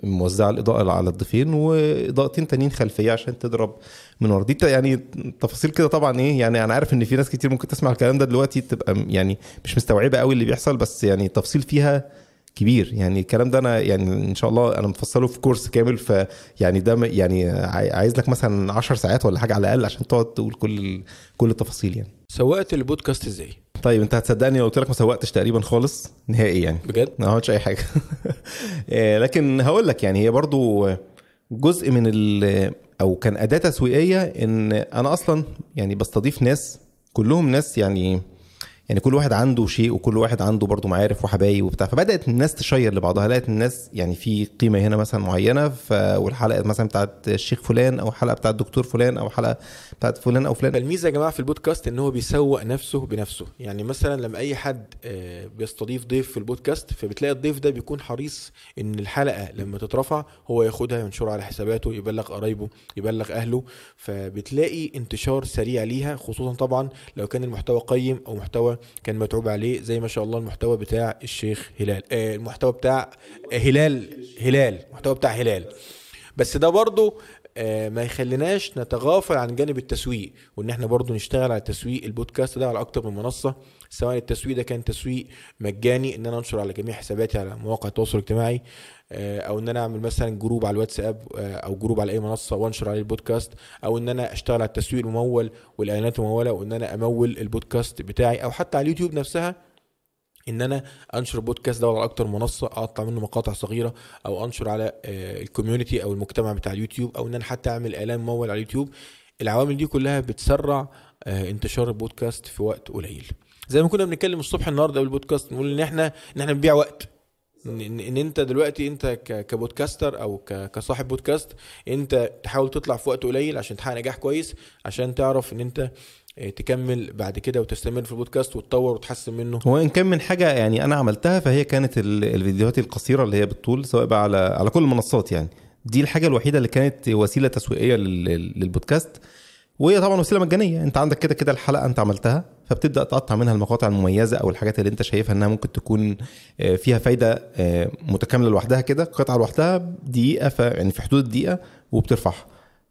A: موزعة الإضاءة على الضيفين وإضاءتين تانيين خلفية عشان تضرب من ورا. دي يعني تفاصيل كده طبعا إيه يعني أنا عارف إن في ناس كتير ممكن تسمع الكلام ده دلوقتي تبقى يعني مش مستوعبة قوي اللي بيحصل بس يعني التفصيل فيها كبير. يعني الكلام ده أنا يعني إن شاء الله أنا مفصله في كورس كامل فيعني ده يعني عايز لك مثلا 10 ساعات ولا حاجة على الأقل عشان تقعد تقول كل كل التفاصيل يعني.
B: سوقت البودكاست إزاي؟
A: طيب انت هتصدقني لو قلت لك ما سوقتش تقريبا خالص نهائي يعني.
B: بجد؟
A: ما عملتش أي حاجة. لكن هقول لك يعني هي برضو جزء من ال أو كان أداة تسويقية إن أنا أصلا يعني بستضيف ناس كلهم ناس يعني يعني كل واحد عنده شيء وكل واحد عنده برضه معارف وحبايب وبتاع. فبدأت الناس تشير لبعضها. لقت الناس يعني في قيمة هنا مثلا معينة ف والحلقة مثلا بتاعت الشيخ فلان أو حلقة بتاعت الدكتور فلان أو حلقة بتاعت فلان أو فلان.
B: الميزه يا جماعة في البودكاست إن هو بيسوق نفسه بنفسه. يعني مثلا لما أي حد بيستضيف ضيف في البودكاست فبتلاقي الضيف ده بيكون حريص إن الحلقة لما تترفع هو ياخدها ينشرها على حساباته يبلغ قرايبه يبلغ أهله. فبتلاقي انتشار سريع ليها خصوصا طبعا لو كان المحتوى قيم أو محتوى كان متعوب عليه زي ما شاء الله المحتوى بتاع الشيخ هلال. آه المحتوى بتاع هلال هلال المحتوى بتاع هلال. بس ده برضو آه ما يخليناش نتغافل عن جانب التسويق وإن إحنا برضو نشتغل على تسويق البودكاست ده على أكتر من منصة سواء التسويق ده كان تسويق مجاني إن أنا أنشر على جميع حساباتي على مواقع التواصل الاجتماعي أو إن أنا أعمل مثلا group على الواتساب أو group على أي منصة وأنشر عليه البودكاست أو إن أنا أشتغل على التسويق الممول والإعلانات الممولة وإن أنا أمول البودكاست بتاعي أو حتى على اليوتيوب نفسها. إن أنا أنشر البودكاست ده على أكتر منصة أقطع منه مقاطع صغيرة أو أنشر على ال community أو المجتمع بتاع اليوتيوب أو إن أنا حتى أعمل إعلان ممول على اليوتيوب. العوامل دي كلها بتسرع انتشار البودكاست في وقت قليل. زي ما كنا بنتكلم الصبح النهارده قبل البودكاست نقول إن إحنا إن إحنا بنبيع وقت. إن أنت دلوقتي أنت كبودكاستر أو كصاحب بودكاست أنت تحاول تطلع في وقت قليل عشان تحقق نجاح كويس عشان تعرف إن أنت آه، تكمل بعد كده وتستمر في البودكاست وتطور وتحسن منه.
A: هو إن كان من حاجة يعني أنا عملتها فهي كانت ال- الفيديوهات القصيرة اللي هي بالطول سواء بقى على على كل المنصات يعني. دي الحاجة الوحيدة اللي كانت وسيلة تسويقية لل- للبودكاست. وهي طبعا وسيلة مجانية. أنت عندك كده كده الحلقة أنت عملتها فبتبدأ تقطع منها المقاطع المميزة أو الحاجات اللي أنت شايفها إنها ممكن تكون آه، فيها فايدة آه، متكاملة لوحدها كده قطعة لوحدها دقيقة يعني في حدود الدقيقه وبترفعها.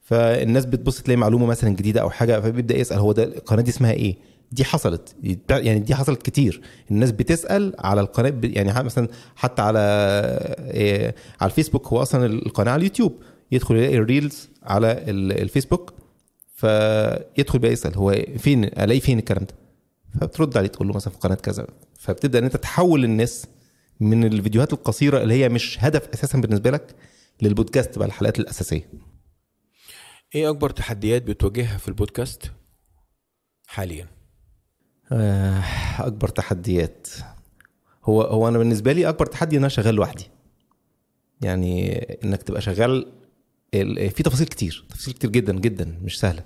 A: فالناس بتبص تلاقي معلومة مثلا جديدة أو حاجة فبيبدأ يسأل هو ده القناة دي اسمها إيه؟ دي حصلت. يعني دي حصلت كتير. الناس بتسأل على القناة يعني مثلا حتى على إيه على الفيسبوك. هو أصلا القناة على اليوتيوب. يدخل يلاقي ال reels على ال- الفيسبوك فيدخل بقى يسأل هو فين ألاقي فين الكلام ده؟ فبترد عليه تقول له مثلا في قناة كذا. فبتبدأ إن أنت تحول الناس من الفيديوهات القصيرة اللي هي مش هدف أساسا بالنسبة لك للبودكاست بقى الحلقات الأساسية.
B: إيه اكبر تحديات بتواجهها في البودكاست حاليا؟
A: آه، اكبر تحديات. هو هو أنا بالنسبة لي اكبر تحدي إن أنا شغال لوحدي. يعني إنك تبقى شغال ال- في تفاصيل كتير تفاصيل كتير جدا جدا مش سهلة.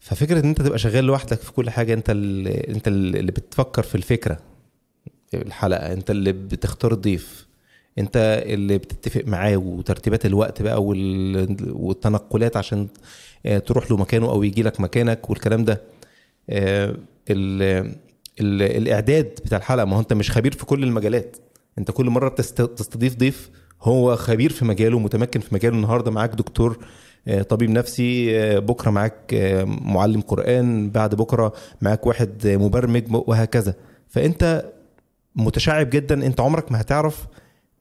A: ففكرة إن أنت تبقى شغال لوحدك في كل حاجة أنت ال- أنت اللي بتفكر في الفكرة الحلقة أنت اللي بتختار الضيف انت اللي بتتفق معاه وترتيبات الوقت بقى وال- والتنقلات عشان آه، تروح له مكانه أو يجي لك مكانك والكلام ده. آه، ال ال الإعداد بتاع الحلقة ما هو انت مش خبير في كل المجالات. انت كل مرة بتست- تستضيف ضيف هو خبير في مجاله متمكن في مجاله. النهارده معاك دكتور آه، طبيب نفسي آه، بكرة معاك آه، معلم قرآن بعد بكرة معاك واحد آه، مبرمج وهكذا. فانت متشعب جدا انت عمرك ما هتعرف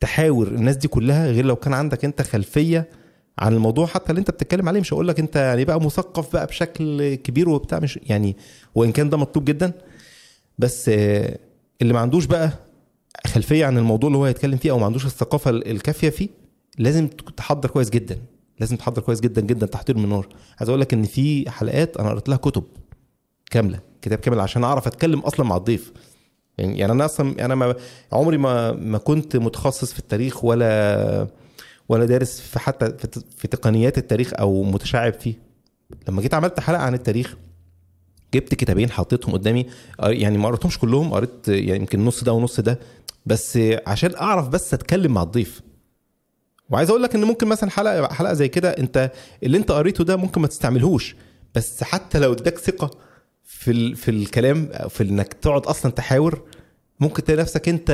A: تحاور الناس دي كلها غير لو كان عندك انت خلفية عن الموضوع. حتى اللي انت بتتكلم عليه مش هقول لك انت يعني بقى مثقف بقى بشكل كبير وبتاع مش يعني وإن كان ده مطلوب جدا. بس آه، اللي ما عندوش بقى خلفية عن الموضوع اللي هو هيتكلم فيه أو ما عندوش الثقافة الكافية فيه لازم تحضر كويس جدا. لازم تحضر كويس جدا جدا تحضير من نار عايز أقول لك إن في حلقات أنا قريت لها كتب كاملة كتاب كامل عشان أعرف أتكلم أصلا مع الضيف. يعني يعني أنا أصلا أنا ما عمري ما ما كنت متخصص في التاريخ ولا ولا دارس في حتى في, تقنيات التاريخ أو متشعب فيه. لما جيت عملت حلقة عن التاريخ جبت كتابين حطيتهم قدامي يعني ما قريتهمش كلهم قريت يعني يمكن نص ده ونص ده بس عشان أعرف بس أتكلم مع الضيف. وعايز أقول لك إن ممكن مثلا حلقه حلقة زي كده أنت اللي أنت قريته ده ممكن ما تستعملهوش بس حتى لو اداك ثقة في. في الكلام في إنك تقعد أصلا تحاور ممكن تلاقي نفسك أنت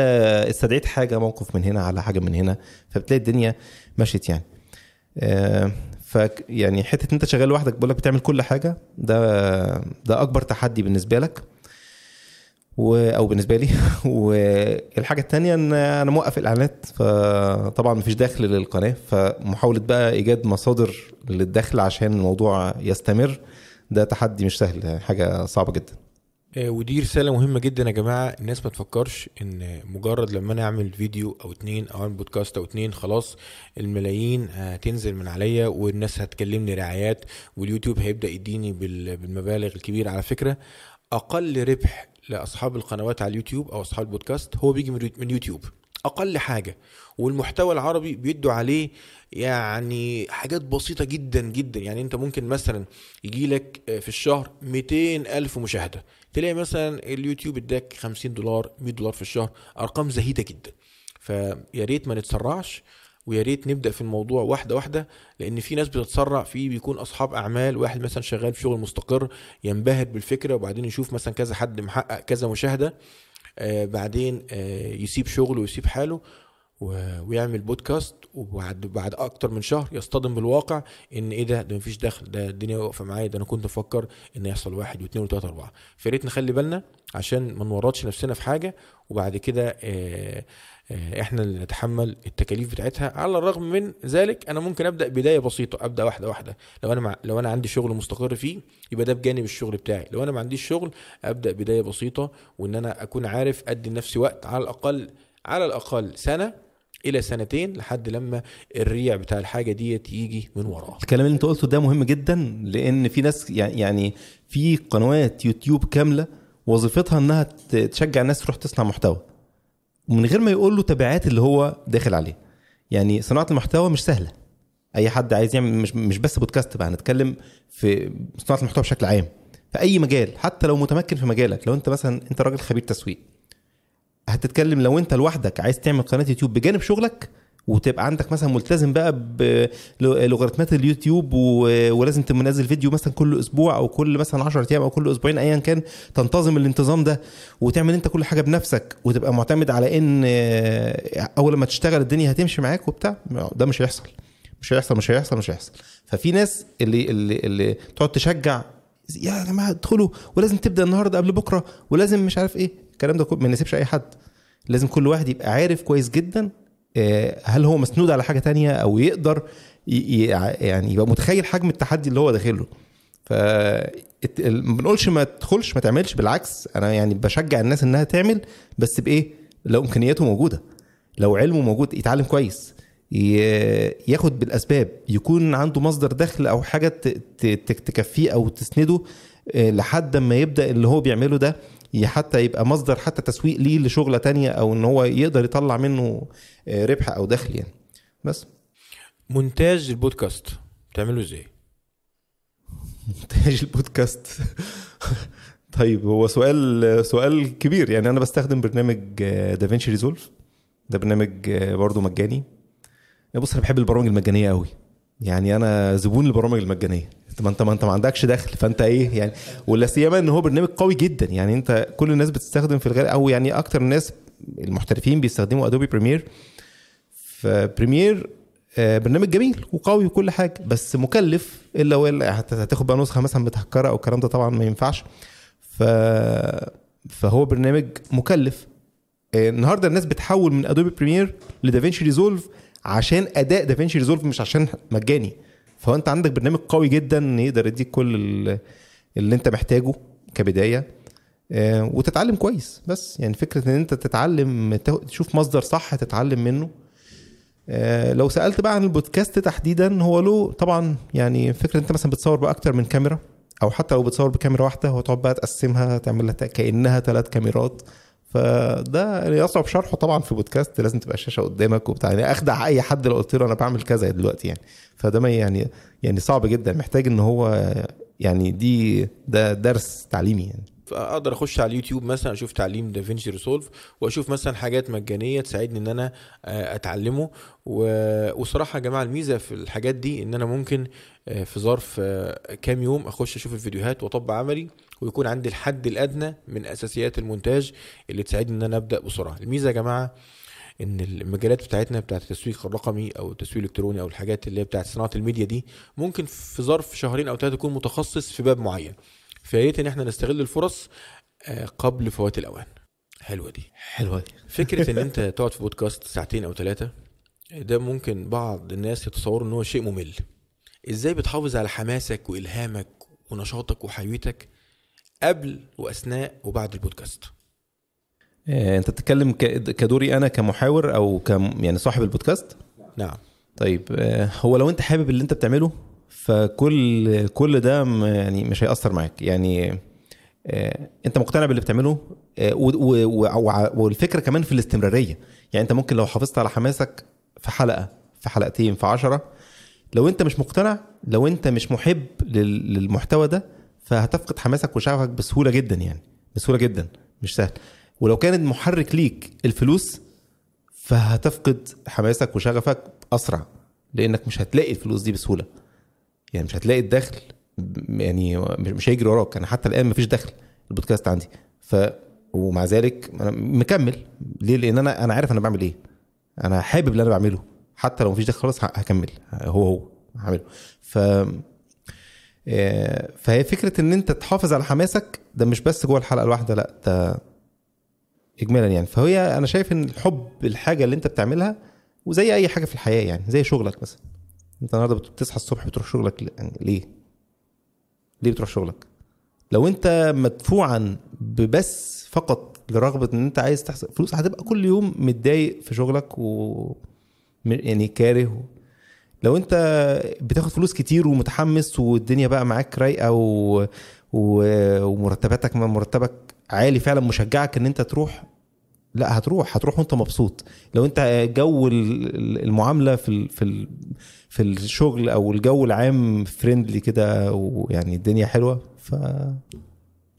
A: استدعيت حاجة موقف من هنا على حاجة من هنا فبتلاقي الدنيا مشيت يعني آه، ف يعني حتة أنت شغال لوحدك بقول لك بتعمل كل حاجة ده ده أكبر تحدي بالنسبة لك و أو بالنسبة لي والحاجة التانية إن أنا موقف الإعلانات فطبعا مفيش دخل للقناة فمحاولة بقى إيجاد مصادر للدخل عشان الموضوع يستمر ده تحدي مش سهل حاجة صعبة جدا.
B: آه، ودي رسالة مهمة جدا يا جماعة. الناس ما تفكرش إن مجرد لما أنا أعمل فيديو أو اتنين أو أعمل بودكاست أو اتنين خلاص الملايين هتنزل من عليا والناس هتكلمني رعايات واليوتيوب هيبدأ يديني بال- بالمبالغ الكبيرة. على فكرة أقل ربح لأصحاب القنوات على اليوتيوب أو أصحاب البودكاست هو بيجي من من يوتيوب أقل حاجة والمحتوى العربي بيدوا عليه يعني حاجات بسيطة جدا جدا. يعني أنت ممكن مثلا يجي لك في الشهر 200 ألف مشاهدة. تلاقي مثلا اليوتيوب اداك 50 دولار 100 دولار في الشهر أرقام زهيدة جدا. فيا ريت ما نتسرعش ويا ريت نبدأ في الموضوع واحدة واحدة لأن في ناس بتتسرع في بيكون أصحاب أعمال واحد مثلا شغال في شغل مستقر ينبهر بالفكرة وبعدين يشوف مثلا كذا حد محقق كذا مشاهدة. آه بعدين آه يسيب شغله ويسيب حاله ويعمل بودكاست وبعد بعد أكتر من شهر يصطدم بالواقع إن إيه ده؟ ده مفيش دخل ده الدنيا واقفة معايا ده أنا كنت مفكر إن يحصل واحد واثنين وثلاثة اربعه فيا ريت نخلي بالنا عشان ما نورطش نفسنا في حاجة وبعد كده آه، آه، إحنا اللي نتحمل التكاليف بتاعتها. على الرغم من ذلك أنا ممكن أبدأ بداية بسيطة أبدأ واحدة واحدة. لو أنا مع لو أنا عندي شغل مستقر فيه يبقى ده بجانب الشغل بتاعي. لو أنا ما عنديش شغل أبدأ بداية بسيطة وإن أنا أكون عارف أدي لنفسي وقت على الأقل على الأقل سنة إلى سنتين لحد لما الريع بتاع الحاجة ديت يجي من وراه
A: الكلام اللي أنت قلته ده مهم جدا لأن في ناس يعني في قنوات يوتيوب كاملة وظيفتها إنها تشجع الناس تروح تصنع محتوى. ومن غير ما يقول له تبعات اللي هو داخل عليه. يعني صناعة المحتوى مش سهلة. أي حد عايز يعمل مش مش بس بودكاست بقى هنتكلم في صناعة المحتوى بشكل عام. في أي مجال حتى لو متمكن في مجالك لو أنت مثلا أنت راجل خبير تسويق هتتكلم لو أنت لوحدك عايز تعمل قناة يوتيوب بجانب شغلك وتبقى عندك مثلا ملتزم بقى بلوغاريتمات اليوتيوب ولازم تبقى منزل فيديو مثلا كل أسبوع أو كل مثلا 10 أيام أو كل أسبوعين ايا كان تنتظم الانتظام ده وتعمل أنت كل حاجة بنفسك وتبقى معتمد على إن آه، أول ما تشتغل الدنيا هتمشي معاك وبتاع ده مش هيحصل. مش هيحصل مش هيحصل مش هيحصل. ففي ناس اللي اللي اللي تقعد تشجع يا جماعة ادخلوا ولازم تبدأ النهارده قبل بكرة ولازم مش عارف إيه. الكلام ده ما يناسبش أي حد. لازم كل واحد يبقى عارف كويس جدا هل هو مسنود على حاجة تانية أو يقدر يعني يبقى متخيل حجم التحدي اللي هو داخله؟ ف ما بنقولش ما تدخلش ما تعملش بالعكس أنا يعني بشجع الناس إنها تعمل بس بإيه؟ لو إمكانياته موجودة لو علمه موجود يتعلم كويس ياخد بالأسباب يكون عنده مصدر دخل أو حاجة تكفيه أو تسنده آه، لحد ما يبدأ اللي هو بيعمله ده حتى يبقى مصدر حتى تسويق ليه لشغلة تانية أو إن هو يقدر يطلع منه آه، ربح أو دخل يعني. بس.
B: مونتاج البودكاست. بتعمله إزاي؟
A: مونتاج البودكاست. طيب هو سؤال سؤال كبير. يعني أنا بستخدم برنامج دافينشي ريزولف. ده برنامج آه، برضه مجاني. بص أنا بحب البرامج المجانية قوي يعني أنا زبون البرامج المجانية. انت ما انت ما انت ما عندكش دخل. فانت إيه يعني؟ ولا سيما ان هو برنامج قوي جدا. يعني انت كل الناس بتستخدم في الغالب أو يعني أكتر الناس المحترفين بيستخدموا Adobe Premiere ف Premiere برنامج جميل وقوي وكل حاجة بس مكلف إلا ولا هت- هتاخد بقى نسخة مثلا متهكره أو الكلام ده طبعا ما ينفعش. ف فهو برنامج مكلف. آه، النهارده الناس بتحول من Adobe Premiere ل DaVinci Resolve عشان أداء DaVinci Resolve مش عشان مجاني. فهو انت عندك برنامج قوي جدا يقدر يديك كل ال- اللي انت محتاجه كبداية آه، وتتعلم كويس. بس يعني فكرة إن انت تتعلم تشوف مصدر صح تتعلم منه. آه، لو سألت بقى عن البودكاست تحديدا هو له طبعا يعني فكرة انت مثلا بتصور بأكتر من كاميرا أو حتى لو بتصور بكاميرا واحدة وتقعد بقى تقسمها تعمل لها كأنها ثلاث كاميرات. فده يعني يصعب شرحه. طبعا في بودكاست لازم تبقى الشاشة قدامك وبتاع. يعني أخدع أي حد لو قلت له أنا بعمل كذا دلوقتي يعني. فده يعني يعني صعب جدا. محتاج إن هو يعني دي ده درس تعليمي يعني.
B: فاقدر اخش على اليوتيوب مثلا أشوف تعليم دافينشي ريسولف واشوف مثلا حاجات مجانية تساعدني إن أنا آه، أتعلمه. وصراحة يا جماعة الميزة في الحاجات دي إن أنا ممكن آه، في ظرف آه، كام يوم أخش أشوف الفيديوهات وأطبق عملي ويكون عندي الحد الأدنى من أساسيات المونتاج اللي تساعدني إن أنا أبدأ بسرعة. الميزة يا جماعة إن المجالات بتاعتنا بتاعت التسويق الرقمي أو التسويق الإلكتروني أو الحاجات اللي هي بتاعت صناعة الميديا دي ممكن في ظرف شهرين أو ثلاثة تكون متخصص في باب معين. فيا ريت إن إحنا نستغل الفرص آه، قبل فوات الأوان. حلوة دي.
A: حلوة
B: فكرة إن أنت تقعد في بودكاست ساعتين أو ثلاثة ده ممكن بعض الناس يتصوروا إن هو شيء ممل. إزاي بتحافظ على حماسك وإلهامك ونشاطك وحيويتك قبل وأثناء وبعد البودكاست؟
A: آه، أنت بتتكلم كدوري أنا كمحاور أو كم يعني صاحب البودكاست؟
B: نعم.
A: طيب آه، هو لو أنت حابب اللي أنت بتعمله فكل كل ده يعني مش هيأثر معاك. يعني آه، انت مقتنع باللي بتعمله آه، والفكرة كمان في الاستمرارية. يعني انت ممكن لو حافظت على حماسك في حلقة في حلقتين في عشرة لو انت مش مقتنع لو انت مش محب لل- للمحتوى ده فهتفقد حماسك وشغفك بسهولة جدا يعني. بسهولة جدا مش سهل. ولو كان المحرك ليك الفلوس فهتفقد حماسك وشغفك أسرع لأنك مش هتلاقي الفلوس دي بسهولة. يعني مش هتلاقي الدخل يعني مش هيجري وراك. أنا حتى الآن مفيش دخل البودكاست عندي. ف ومع ذلك أنا مكمل. ليه؟ لأن أنا أنا عارف أنا بعمل إيه. أنا حابب اللي أنا بعمله. حتى لو مفيش دخل خالص هكمل. هو هو هعمله. ف آه، فهي فكرة إن أنت تحافظ على حماسك ده مش بس جوه الحلقة الواحدة لأ ده اجمالا يعني. فهي أنا شايف إن الحب الحاجة اللي أنت بتعملها وزي أي حاجة في الحياة يعني زي شغلك مثلا. انت النهارده بتصحى الصبح بتروح شغلك يعني ليه؟ ليه بتروح شغلك؟ لو انت مدفوعا ببس فقط لرغبة ان انت عايز تحصل فلوس هتبقى كل يوم متضايق في شغلك و يعني كاره لو انت بتاخد فلوس كتير ومتحمس والدنيا بقى معاك رايقة و... و... ومرتباتك مرتبك عالي فعلا مشجعك ان انت تروح لا هتروح هتروح وانت مبسوط. لو انت جو ال- ال- المعاملة في في في الشغل أو الجو العام فريندلي كده ويعني الدنيا حلوة ف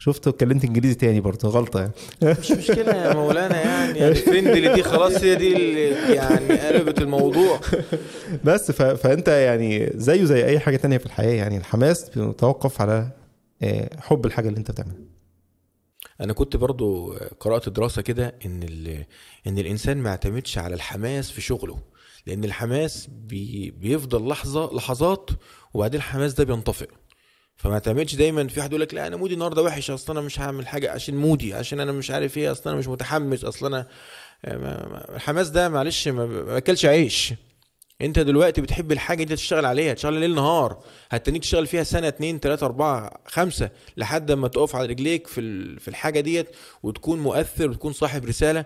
A: شفت اتكلمت انجليزي تاني برضه غلطة يعني.
B: مش مشكلة يا مولانا يعني ال friendly دي خلاص هي دي اللي يعني قلبت الموضوع.
A: بس ف... فانت يعني زيه زي اي حاجة تانية في الحياة يعني الحماس بيتوقف على آه، حب الحاجة اللي انت بتعملها.
B: أنا كنت برضو قرأت دراسة كده إن إن الإنسان ما يعتمدش على الحماس في شغله لأن الحماس بي بيفضل لحظه لحظات وبعدين الحماس ده بينطفئ. فما تعملش دايما في حد يقول لك لا أنا مودي النهارده وحش أصل أنا مش هعمل حاجة عشان مودي عشان أنا مش عارف إيه أصل أنا مش متحمس أصل أنا ما- الحماس ده معلش ما باكلش عيش. انت دلوقتي بتحب الحاجة انت تشتغل عليها تشتغل ليل نهار هتنيك تشتغل فيها سنة اتنين تلاتة اربعة خمسة لحد ما تقف على رجليك في في الحاجة ديت وتكون مؤثر وتكون صاحب رسالة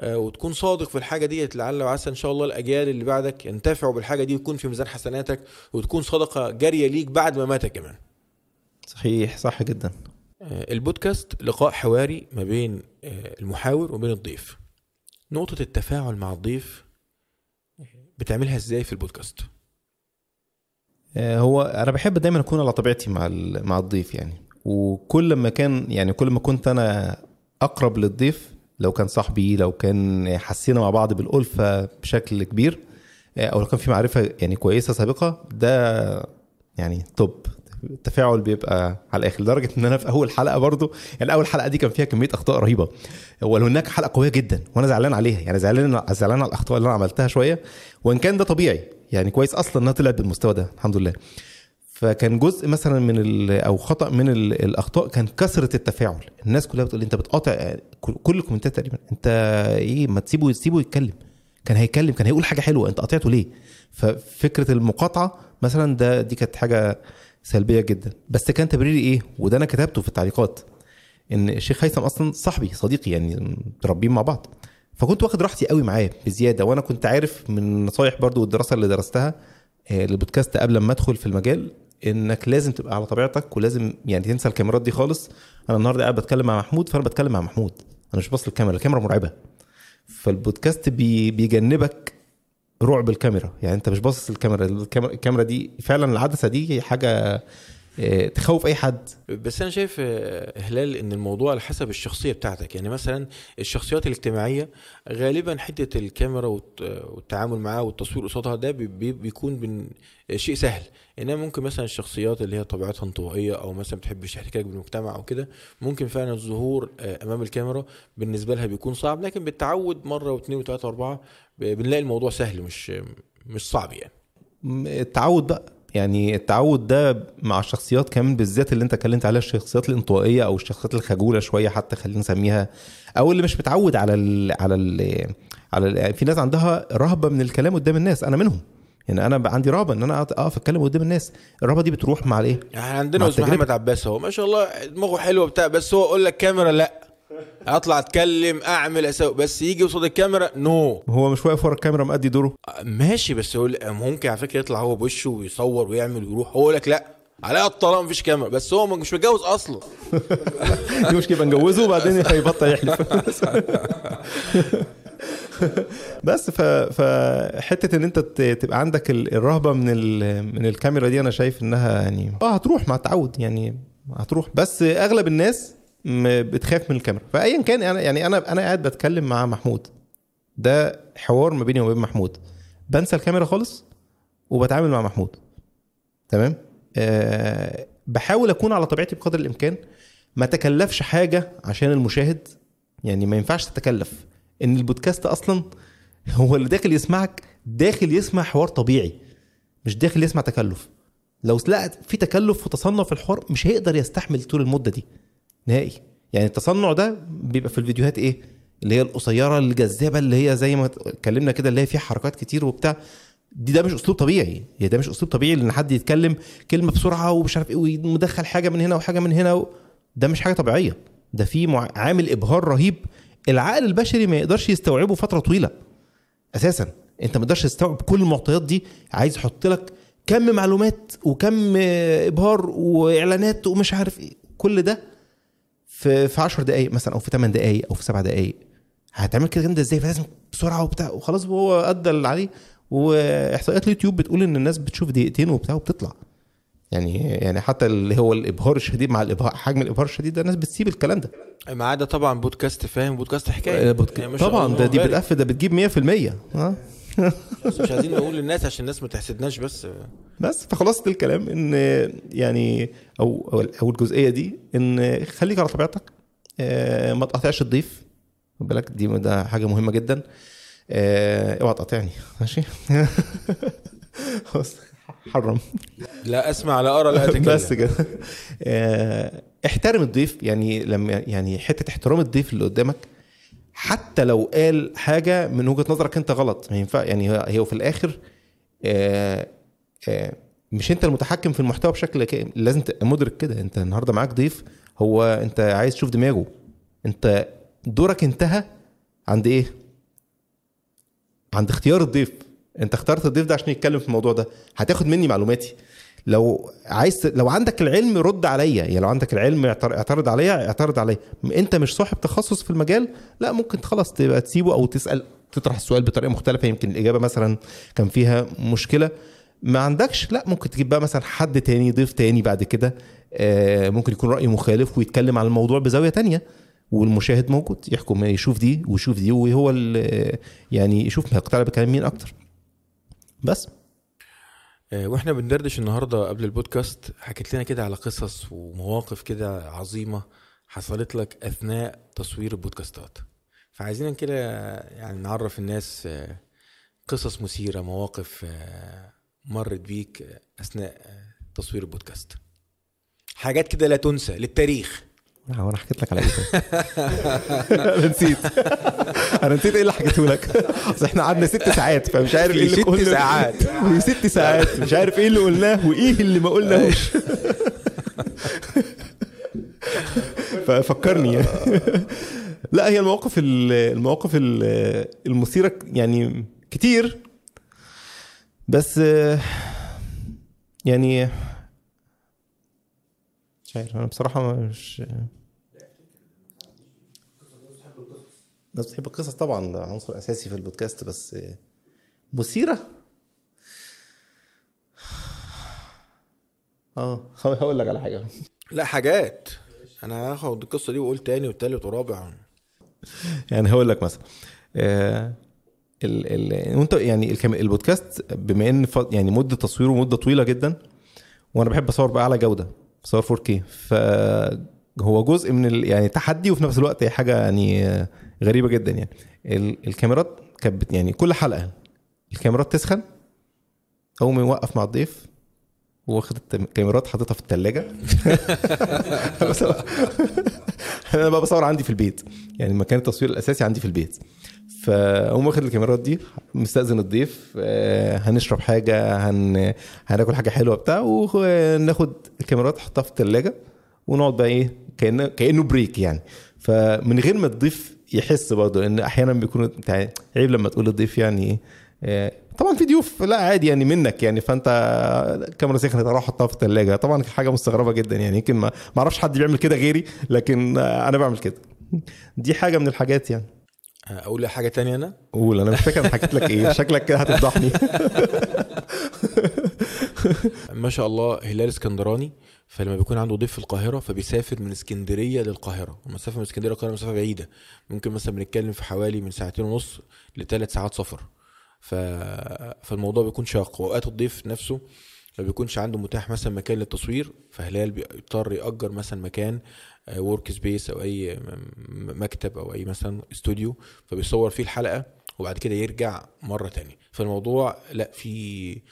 B: آه، وتكون صادق في الحاجة ديت. لعل وعسى إن شاء الله الأجيال اللي بعدك ينتفعوا بالحاجة دي ويكون في ميزان حسناتك وتكون صدقة جارية ليك بعد ما مات كمان.
A: صحيح صح جدا.
B: آه، البودكاست لقاء حواري ما بين آه، المحاور وبين الضيف. نقطة التفاعل مع الضيف بتعملها إزاي في البودكاست؟
A: آه، هو أنا بحب دايما أكون على طبيعتي مع مع الضيف يعني. وكل ما كان يعني كل ما كنت أنا أقرب للضيف لو كان صاحبي لو كان حسينا مع بعض بالألفة بشكل كبير آه، أو لو كان في معرفة يعني كويسة سابقة ده يعني توب. التفاعل بيبقى على الآخر لدرجة إن أنا في أول حلقة برضو يعني أول حلقة دي كان فيها كمية أخطاء رهيبة. ولو هناك حلقة قوية جدا وأنا زعلان عليها يعني زعلان زعلان على الأخطاء اللي أنا عملتها شوية وإن كان ده طبيعي يعني كويس أصلا إنها طلعت بالمستوى ده الحمد لله. فكان جزء مثلا من أو خطأ من ال- الأخطاء كان كثرة التفاعل. الناس كلها بتقول أنت بتقاطع كل- كل الكومنتات تقريبا أنت إيه ما تسيبه تسيبه يتكلم. كان هيتكلم كان هيقول حاجة حلوة أنت قاطعته ليه؟ ففكرة المقاطعة مثلا ده دي كانت حاجة سلبية جدا. بس كان تبريري إيه؟ وده أنا كتبته في التعليقات إن الشيخ هيثم أصلا صاحبي صديقي يعني متربيين مع بعض. فكنت واخد راحتي قوي معاه بزيادة وأنا كنت عارف من النصايح برضو والدراسة اللي درستها آه، للبودكاست قبل ما أدخل في المجال إنك لازم تبقى على طبيعتك ولازم يعني تنسى الكاميرات دي خالص. أنا النهارده قاعد بتكلم مع محمود فأنا بتكلم مع محمود. أنا مش باصص للكاميرا الكاميرا مرعبة. فالبودكاست بي بيجنبك رعب الكاميرا. يعني انت مش باصص الكاميرا الكاميرا دي فعلا العدسة دي حاجة آه، تخوف أي حد.
B: بس أنا شايف آه، هلال إن الموضوع على حسب الشخصية بتاعتك. يعني مثلا الشخصيات الاجتماعية غالبا حتة الكاميرا والت- والتعامل معاها والتصوير قصادها ده بي- بي- بيكون شيء سهل. إنما ممكن مثلا الشخصيات اللي هي طبيعتها انطوائية أو مثلا بتحبش احتكاك بالمجتمع أو كده ممكن فعلا الظهور آه، أمام الكاميرا بالنسبة لها بيكون صعب. لكن بالتعود مرة واثنين وثلاثة وأربعة بنلاقي الموضوع سهل مش مش صعب يعني.
A: التعود بقى يعني التعود ده مع الشخصيات كمان بالذات اللي انت اتكلمت عليها الشخصيات الانطوائية أو الشخصيات الخجولة شوية حتى خلينا نسميها أو اللي مش متعود على ال على ال على ال في ناس عندها رهبة من الكلام قدام الناس أنا منهم. يعني أنا عندي رهبة إن أنا أقف أتكلم قدام الناس. الرهبة دي بتروح مع الايه
B: يعني عندنا
A: أستاذ.
B: محمد عباس أهو. ما شاء الله دماغه حلوة بتاع بس هو يقول لك كاميرا لا. اطلع اتكلم اعمل أسوي. بس يجي قصاد الكاميرا نو.
A: هو مش واقف ورا الكاميرا مأدي دوره؟
B: ماشي بس هو ممكن على فكرة يطلع هو بوشه ويصور ويعمل ويروح. هو يقول لك لا عليها الطلاق مفيش كاميرا. بس هو مش متجوز أصلا.
A: دي مشكلة نجوزه وبعدين هيبطل يحلف. بس ف فحته إن أنت تبقى عندك ال- الرهبة من ال... من الكاميرا دي أنا شايف إنها يعني آه هتروح مع التعود يعني هتروح. بس أغلب الناس بتخاف من الكاميرا. فايا كان أنا يعني أنا أنا قاعد بتكلم مع محمود. ده حوار ما بيني وما بين محمود. بنسى الكاميرا خالص وبتعامل مع محمود. تمام؟ أه بحاول أكون على طبيعتي بقدر الإمكان. ما تكلفش حاجة عشان المشاهد. يعني ما ينفعش تتكلف. إن البودكاست أصلا هو اللي داخل يسمعك داخل يسمع حوار طبيعي مش داخل يسمع تكلف. لو لقى في تكلف وتصنع في الحوار مش هيقدر يستحمل طول المدة دي. نهائي. يعني التصنع ده بيبقى في الفيديوهات إيه؟ اللي هي القصيرة الجذابة اللي هي زي ما اتكلمنا كده اللي هي فيها حركات كتير وبتاع. دي ده مش أسلوب طبيعي. يعني ده مش أسلوب طبيعي إن حد يتكلم كلمة بسرعة ومش عارف إيه ومدخل حاجة من هنا وحاجة من هنا و... ده مش حاجة طبيعية. ده في مع... عامل إبهار رهيب. العقل البشري ما يقدرش يستوعبه فترة طويلة. أساسا. أنت ما تقدرش تستوعب كل المعطيات دي. عايز يحط لك كم معلومات وكم إبهار وإعلانات ومش عارف إيه. كل ده في في 10 دقائق مثلا أو في 8 دقائق أو في 7 دقائق هتعمل كده جامده إزاي؟ فلازم بسرعة وبتاع. وخلاص هو أدى اللي عليه. وإحصائيات اليوتيوب بتقول إن الناس بتشوف دقيقتين وبتاع وبتطلع. يعني يعني حتى اللي هو الإبهار الشديد مع الإبهار حجم الإبهار الشديد ده الناس بتسيب الكلام ده.
B: ما عدا طبعا بودكاست فاهم بودكاست حكاية.
A: بودك-
B: يعني
A: طبعا ده دي. بتقفل ده بتجيب 100% ها
B: مش عايزين نقول للناس عشان الناس ما تحسدناش بس.
A: بس فخلاصه الكلام إن يعني أو أو الجزئية دي إن خليك على طبيعتك آه، ما تقاطعش الضيف. خد بالك دي ده حاجة مهمة جدا. آه، اوعى تقاطعني. ماشي؟ حرم.
B: لا اسمع لا أرى لا أتكلم.
A: بس كده. آه، احترم الضيف. يعني لما يعني حتة احترام الضيف اللي قدامك حتى لو قال حاجة من وجهة نظرك أنت غلط. ما ينفع يعني هي في الآخر آه، آه، مش أنت المتحكم في المحتوى بشكل كامل لازم تبقى مدرك كده. أنت النهارده معاك ضيف هو أنت عايز تشوف دماغه. أنت دورك انتهى عند إيه؟ عند اختيار الضيف. أنت اخترت الضيف ده عشان يتكلم في الموضوع ده. هتاخد مني معلوماتي. لو عايز لو عندك العلم رد عليا. يعني لو عندك العلم اعتر- اعترض عليا اعترض عليا. انت مش صاحب تخصص في المجال؟ لا ممكن خلاص تبقى تسيبه أو تسأل تطرح السؤال بطريقة مختلفة. يمكن الإجابة مثلا كان فيها مشكلة. ما عندكش؟ لا ممكن تجيب بقى مثلا حد تاني ضيف تاني بعد كده. آه، ممكن يكون رايه مخالف ويتكلم عن الموضوع بزاوية تانية والمشاهد موجود يحكم يشوف دي ويشوف دي وهو يعني يشوف هيقتنع بكلام مين أكتر. بس.
B: وإحنا بندردش النهارده قبل البودكاست حكيت لنا كده على قصص ومواقف كده عظيمة حصلت لك أثناء تصوير البودكاستات. فعايزين كده يعني نعرف الناس آه، قصص مثيرة مواقف آه، مرت بيك آه، أثناء آه، تصوير البودكاست. حاجات كده لا تنسى للتاريخ.
A: هو أنا حكيت لك على إيه طيب؟ أنا نسيت. أنا نسيت إيه اللي حكيته لك؟ أصل إحنا قعدنا ست ساعات فمش عارف إيه اللي
B: ست
A: قلنا.
B: ساعات.
A: ست ساعات مش عارف إيه اللي قلناه وإيه اللي ما قلناهوش. ففكرني لا هي المواقف ال- المواقف ال- المثيرة يعني كتير. بس يعني مش عارف أنا بصراحة مش الناس بتحب القصص طبعا ده عنصر أساسي في البودكاست بس مثيرة؟ آه هقول لك على حاجة.
B: لا حاجات. أنا هاخد القصة دي وأقول تاني والتالت ورابع.
A: يعني هقول لك مثلا آه ال ال وأنت يعني البودكاست بما إن يعني مدة تصويره مدة طويلة جدا وأنا بحب أصور باعلى جودة بصور 4K فهو جزء من ال يعني تحدي وفي نفس الوقت حاجة يعني آه، غريبة جدا يعني. ال- الكاميرات كانت يعني كل حلقة الكاميرات تسخن ما يوقف مع الضيف واخد الكاميرات حاططها في الثلاجه أنا بقى بصور عندي في البيت. يعني مكان التصوير الأساسي عندي في البيت. فأقوم واخد الكاميرات دي مستأذن الضيف آه، هنشرب حاجة هن... هناكل حاجة حلوة بتاع وناخد الكاميرات نحطها في الثلاجه ونقعد بقى إيه كانه كأنه بريك يعني. فمن غير ما الضيف يحس برضه إن أحيانا بيكون عيب لما تقول للضيف يعني آه، طبعا في ضيوف لا عادي يعني منك يعني فأنت الكاميرا سخنت أروح احطها في الثلاجه طبعا حاجة مستغربة جدا يعني يمكن ما أعرفش حد بيعمل كده غيري لكن آه، أنا بعمل كده. دي حاجة من الحاجات يعني.
B: أقول حاجة تانية أنا؟
A: قول أنا مش فاكر أنا حكيت لك إيه. شكلك كده هتفضحني.
B: ما شاء الله هلال اسكندراني فلما بيكون عنده ضيف في القاهرة فبيسافر من اسكندرية للقاهرة. المسافه من اسكندرية للقاهرة مسافة بعيدة. ممكن مثلا بنتكلم في حوالي من ساعتين ونص لثلاث ساعات سفر. ف... فالموضوع بيكون شاق. وأوقات الضيف نفسه ما بيكونش عنده متاح مثلا مكان للتصوير فهلال بيضطر يأجر مثلا مكان workspace أو أي مكتب أو أي مثلا استوديو فبيصور فيه الحلقة وبعد كده يرجع مرة تانية. فالموضوع لا في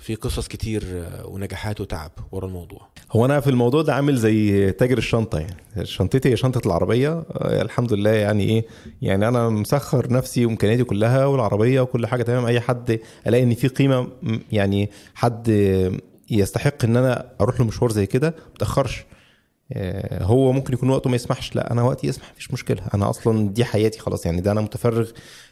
B: في قصص كتير ونجاحات وتعب ورا الموضوع.
A: هو أنا في الموضوع ده عامل زي تاجر الشنطة يعني. شنطتي هي شنطة العربية آه، الحمد لله يعني إيه يعني أنا مسخر نفسي وإمكانياتي كلها والعربية وكل حاجة تمام. أي حد ألاقي إن في قيمة يعني حد يستحق إن أنا أروح له مشوار زي كده ما اتاخرش آه، هو ممكن يكون وقته ما يسمحش. لا أنا وقتي يسمح مفيش مشكلة. أنا أصلا دي حياتي خلاص يعني. ده أنا متفرغ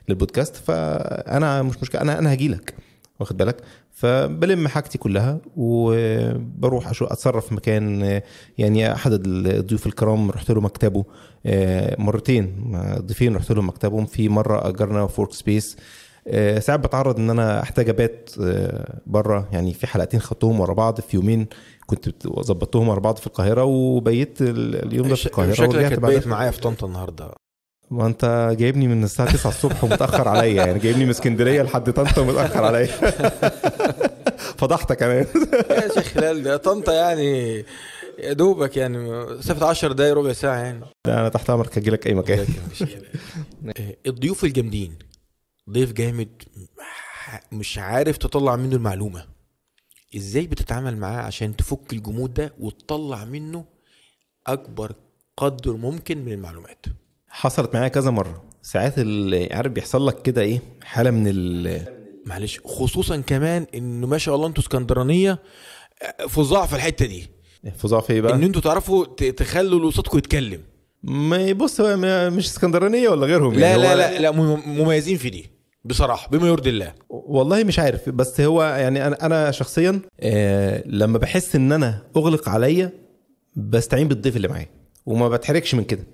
A: للبودكاست فأنا مش مشكلة. أنا أنا هجي لك. واخد بالك؟ فبلم حاجتي كلها وبروح أشو أتصرف مكان آه، يعني احد الضيوف الكرام رحت له مكتبه آه، مرتين. ضيفين رحت لهم مكتبهم. في مرة أجرنا في workspace آه، ساعات بتعرض إن أنا أحتاج ابات بره يعني في حلقتين خدتهم ورا بعض في يومين كنت ظبطتهم ورا بعض في القاهرة وبيت اليوم ده في القاهرة
B: شكلك بيت معايا في طنطا النهارده.
A: ما انت جايبني من الساعة 9 الصبح ومتأخر عليا يعني جايبني من اسكندرية لحد طنطا ومتأخر عليا. فضحتك كمان.
B: يا شيخ هلال ده طنطا يعني يا دوبك يعني مسافه 10 دقايق ربع ساعة يعني.
A: لا أنا تحت امرك أجي لك أي مكان.
B: الضيوف الجامدين ضيف جامد مش عارف تطلع منه المعلومة. إزاي بتتعامل معاه عشان تفك الجمود ده وتطلع منه أكبر قدر ممكن من المعلومات؟
A: حصلت معايا كذا مرة. ساعات اللي عارف بيحصل لك كده إيه حالة من ال
B: معلش خصوصا كمان إنه ما شاء الله أنتوا اسكندرانية فظاع في الحتة دي.
A: فظاع في إيه بقى؟
B: إن أنتوا تعرفوا تخلوا اللي قصادكم يتكلم.
A: ما بص مش اسكندرانية ولا غيرهم
B: لا يعني لا لا لا مميزين في دي بصراحة بما يرضي الله.
A: والله مش عارف بس هو يعني أنا أنا شخصيا آه لما بحس إن أنا أغلق عليا بستعين بالضيف اللي معايا وما بتحركش من كده.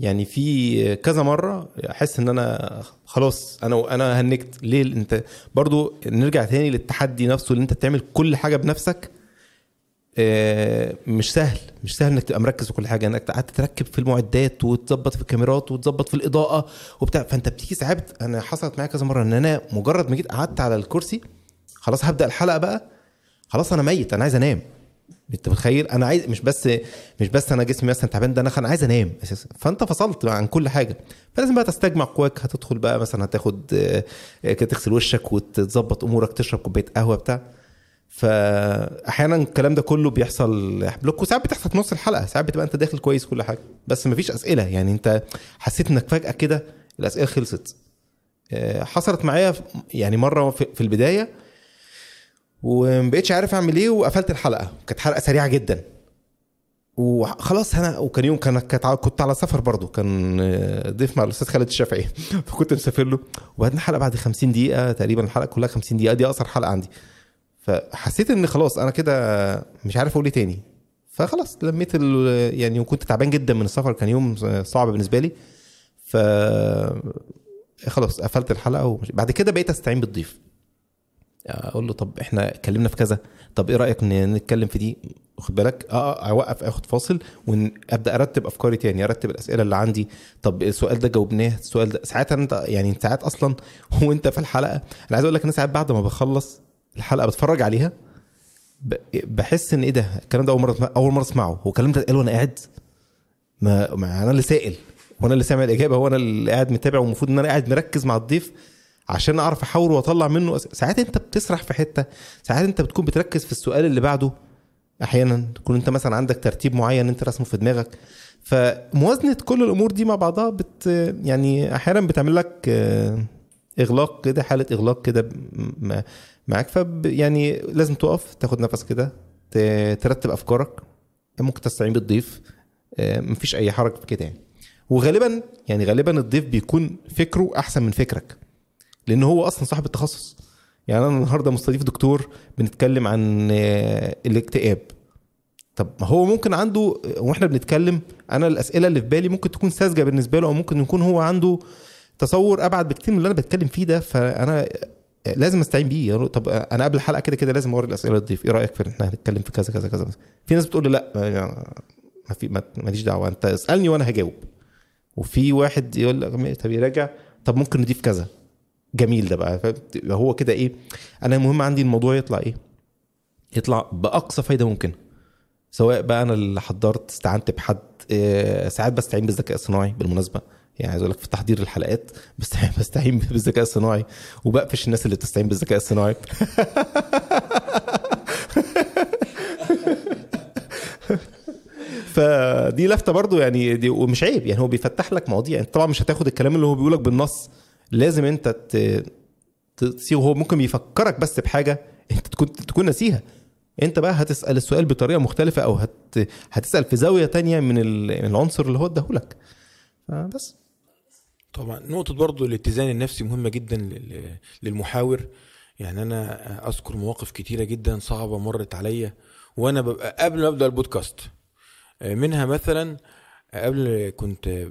A: يعني في كذا مرة أحس إن أنا خلاص أنا أنا هنكت. ليه؟ أنت برضو نرجع تاني للتحدي نفسه اللي أنت تعمل كل حاجة بنفسك. آه، مش سهل. مش سهل إنك تبقى مركز في كل حاجة. إنك قعدت تركب في المعدات وتظبط في الكاميرات وتظبط في الإضاءة وبتاع. فأنت بتيجي ساعات أنا حصلت معايا كذا مرة إن أنا مجرد ما جيت قعدت على الكرسي خلاص هبدأ الحلقة بقى. خلاص أنا ميت. أنا عايز أنام. انت متخيل؟ أنا عايز مش بس مش بس أنا جسمي مثلا تعبان ده أنا عايز انام أساسا. فانت فصلت عن كل حاجة. فلازم بقى تستجمع قواك. هتدخل بقى مثلا هتاخد آه، تغسل وشك وتظبط أمورك تشرب كوباية قهوة بتاع. فاحيانا الكلام ده كله بيحصل بلوك وساعات بتحصل في نص الحلقة. ساعات بتبقى انت داخل كويس كل حاجة. بس مفيش أسئلة. يعني انت حسيت انك فجأة كده الأسئلة خلصت. آه، حصلت معايا يعني مرة في البداية ومبقتش عارف اعمل إيه وقفلت الحلقة. كانت حلقة سريعة جدا. وخلاص أنا وكان يوم كان كنت على سفر برضو كان آه، ضيف مع الأستاذ خالد الشافعي. فكنت مسافر له. وبعدين الحلقة بعد 50 دقيقة تقريبا الحلقة كلها 50 دقيقة. دي أقصر حلقة عندي. فحسيت إن خلاص أنا كده مش عارف أقول إيه تاني. فخلاص لميت يعني وكنت تعبان جدا من السفر. كان يوم صعب بالنسبة لي. ف خلاص قفلت الحلقة وبعد كده بقيت أستعين بالضيف. أقول له طب إحنا اتكلمنا في كذا طب إيه رأيك نتكلم في دي؟ واخد بالك؟ آه, آه، أوقف آخد فاصل وابدا أرتب أفكاري تاني أرتب الأسئلة اللي عندي. طب السؤال ده جاوبناه السؤال ده ساعات أنت يعني ساعات أصلا وأنت في الحلقة أنا عايز أقول لك أنا ساعات بعد ما بخلص الحلقة بتفرج عليها بحس إن إيه ده؟ الكلام ده أول مرة أول مرة أسمعه. هو الكلام ده اتقال وأنا قاعد؟ ما, أنا اللي سائل وأنا اللي سامع الإجابة هو أنا اللي قاعد متابع والمفروض إن أنا قاعد مركز مع الضيف. عشان اعرف احاور واطلع منه. ساعات انت بتسرح في حتة ساعات انت بتكون بتركز في السؤال اللي بعده. أحيانا تكون انت مثلا عندك ترتيب معين انت رسمه في دماغك. فموازنة كل الأمور دي مع بعضها بت يعني أحيانا بتعمل لك آه، اغلاق كده حالة اغلاق كده معاك. ف يعني لازم تقف تاخد نفس كده ترتب افكارك. ممكن تستعين بالضيف آه، مفيش اي حرج في كده يعني. وغالبا يعني غالبا الضيف بيكون فكره احسن من فكرك. لأن هو أصلا صاحب التخصص. يعني أنا النهارده مستضيف دكتور بنتكلم عن الاكتئاب. طب ما هو ممكن عنده وإحنا بنتكلم أنا الأسئلة اللي في بالي ممكن تكون ساذجة بالنسبة له أو ممكن يكون هو عنده تصور أبعد بكتير من اللي أنا بتكلم فيه ده فأنا لازم أستعين بيه. يعني طب أنا قبل الحلقة كده كده لازم أوري الأسئلة للضيف إيه رأيك في إحنا هنتكلم في كذا كذا كذا؟ في ناس بتقول لي لا ما في ماليش دعوة أنت اسألني وأنا هجاوب. وفي واحد يقول لك طب يراجع طب ممكن نضيف كذا. جميل ده بقى. هو كده إيه؟ أنا المهم عندي الموضوع يطلع إيه؟ يطلع بأقصى فايدة ممكنه سواء بقى أنا اللي حضرت استعنت بحد آه، ساعات بستعين بالذكاء الصناعي بالمناسبة. يعني عايز أقول لك في تحضير الحلقات بستعين بستعين بالذكاء الصناعي. وبقفش الناس اللي بتستعين بالذكاء الصناعي. فدي لفتة برضو يعني دي ومش عيب. يعني هو بيفتح لك مواضيع. انت طبعا مش هتاخد الكلام اللي هو بيقولك بالنص. لازم انت تصيغه هو ممكن بيفكرك بس بحاجة انت تكون تكون ناسيها. انت بقى هتسأل السؤال بطريقة مختلفة أو هت... هتسأل في زاوية تانية من العنصر اللي هو اداهولك بس
B: طبعا. نقطة برضو الاتزان النفسي مهمة جدا للمحاور. يعني أنا أذكر مواقف كتيرة جدا صعبة مرت عليا وأنا ببقى قبل ما أبدأ البودكاست. منها مثلا قبل كنت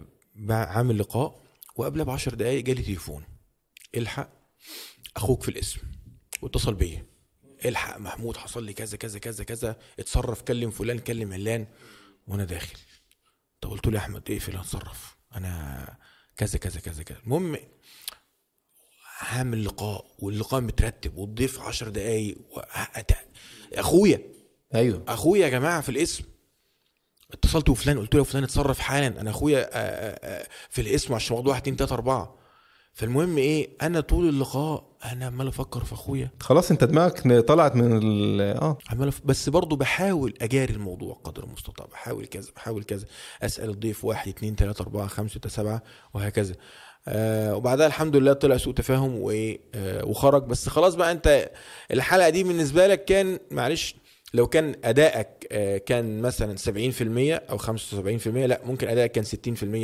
B: عامل لقاء. وقبلها بعشر دقايق جالي تليفون. الحق أخوك في الاسم واتصل بيا. الحق محمود حصل لي كذا كذا كذا كذا. اتصرف كلم فلان كلم علان. وأنا داخل. طب قلت له يا أحمد اقفل اتصرف. أنا كذا كذا كذا كذا. المهم هعمل لقاء واللقاء مترتب والضيف عشر دقايق. أخويا.
A: أيوه.
B: أخويا يا جماعة في الاسم. اتصلت بفلان قلت له فلان اتصرف حالا أنا أخويا في الاسم عشان موضوع 1 2 3 4 فالمهم إيه أنا طول اللقاء أنا عمال أفكر في أخويا.
A: خلاص أنت دماغك طلعت من ال آه.
B: عمال أف... بس برضه بحاول أجاري الموضوع قدر المستطاع بحاول كذا بحاول كذا. أسأل الضيف واحد اتنين تلاتة أربعة خمسة ستة سبعة وهكذا. آه وبعدها الحمد لله طلع سوء تفاهم و... آه وخرج. بس خلاص بقى أنت الحلقة دي بالنسبة لك كان معلش لو كان أدائك كان مثلا 70% أو 75% لا ممكن أدائك كان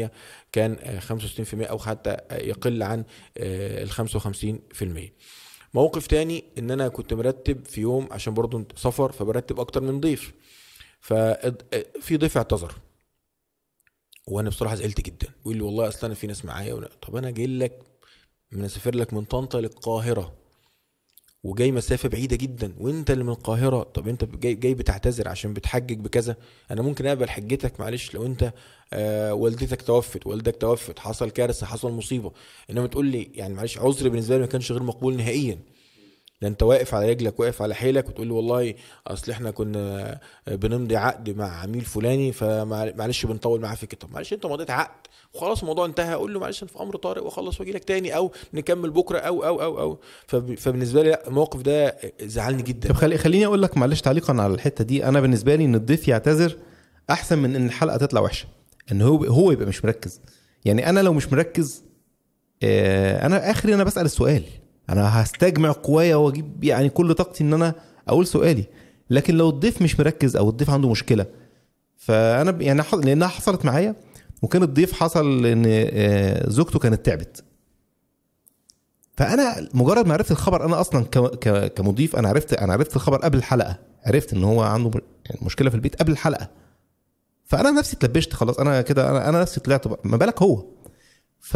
B: 60% كان 65% أو حتى يقل عن ال 55% موقف تاني إن أنا كنت مرتب في يوم عشان برضو سفر فبرتب أكتر من ضيف. ففي ضيف اعتذر. وأنا بصراحة زعلت جدا. بيقول لي والله أصلا أنا في ناس معايا طب أنا جاي لك من اسافر لك من طنطا للقاهرة. وجاي مسافة بعيدة جدا. وأنت اللي من القاهرة. طب أنت جاي, جاي بتعتذر عشان بتحجج بكذا. أنا ممكن أقبل حجتك معلش لو أنت آه والدتك توفت والدك توفت حصل كارثة حصل مصيبة. إنما تقول لي يعني معلش عذر بالنسبة لي ما كانش غير مقبول نهائيا. ده انت واقف على رجلك واقف على حيلك وتقول لي والله أصل إحنا كنا بنمضي عقد مع عميل فلاني فمعلش بنطول معاه في كده معلش انت مضيت عقد. وخلاص الموضوع انتهى. أقول له معلش في أمر طارئ وأخلص وأجي لك تاني أو نكمل بكرة أو أو أو أو. فبالنسبة لي الموقف ده زعلني جدا.
A: طب خلي خليني أقول لك معلش تعليقا على الحتة دي. أنا بالنسبة لي إن الضيف يعتذر أحسن من إن الحلقة تطلع وحشة. إن هو هو يبقى مش مركز. يعني أنا لو مش مركز أنا آخري أنا بسأل السؤال. أنا هستجمع قوايا وأجيب يعني كل طاقتي إن أنا أقول سؤالي. لكن لو الضيف مش مركز أو الضيف عنده مشكلة فأنا يعني لأنها حصلت معايا وكان الضيف حصل إن زوجته كانت تعبت. فأنا مجرد ما عرفت الخبر أنا أصلا كمضيف أنا عرفت أنا عرفت الخبر قبل الحلقة. عرفت إن هو عنده مشكلة في البيت قبل الحلقة. فأنا نفسي اتلبشت خلاص أنا كده أنا, أنا نفسي طلعت ما بالك هو؟ ف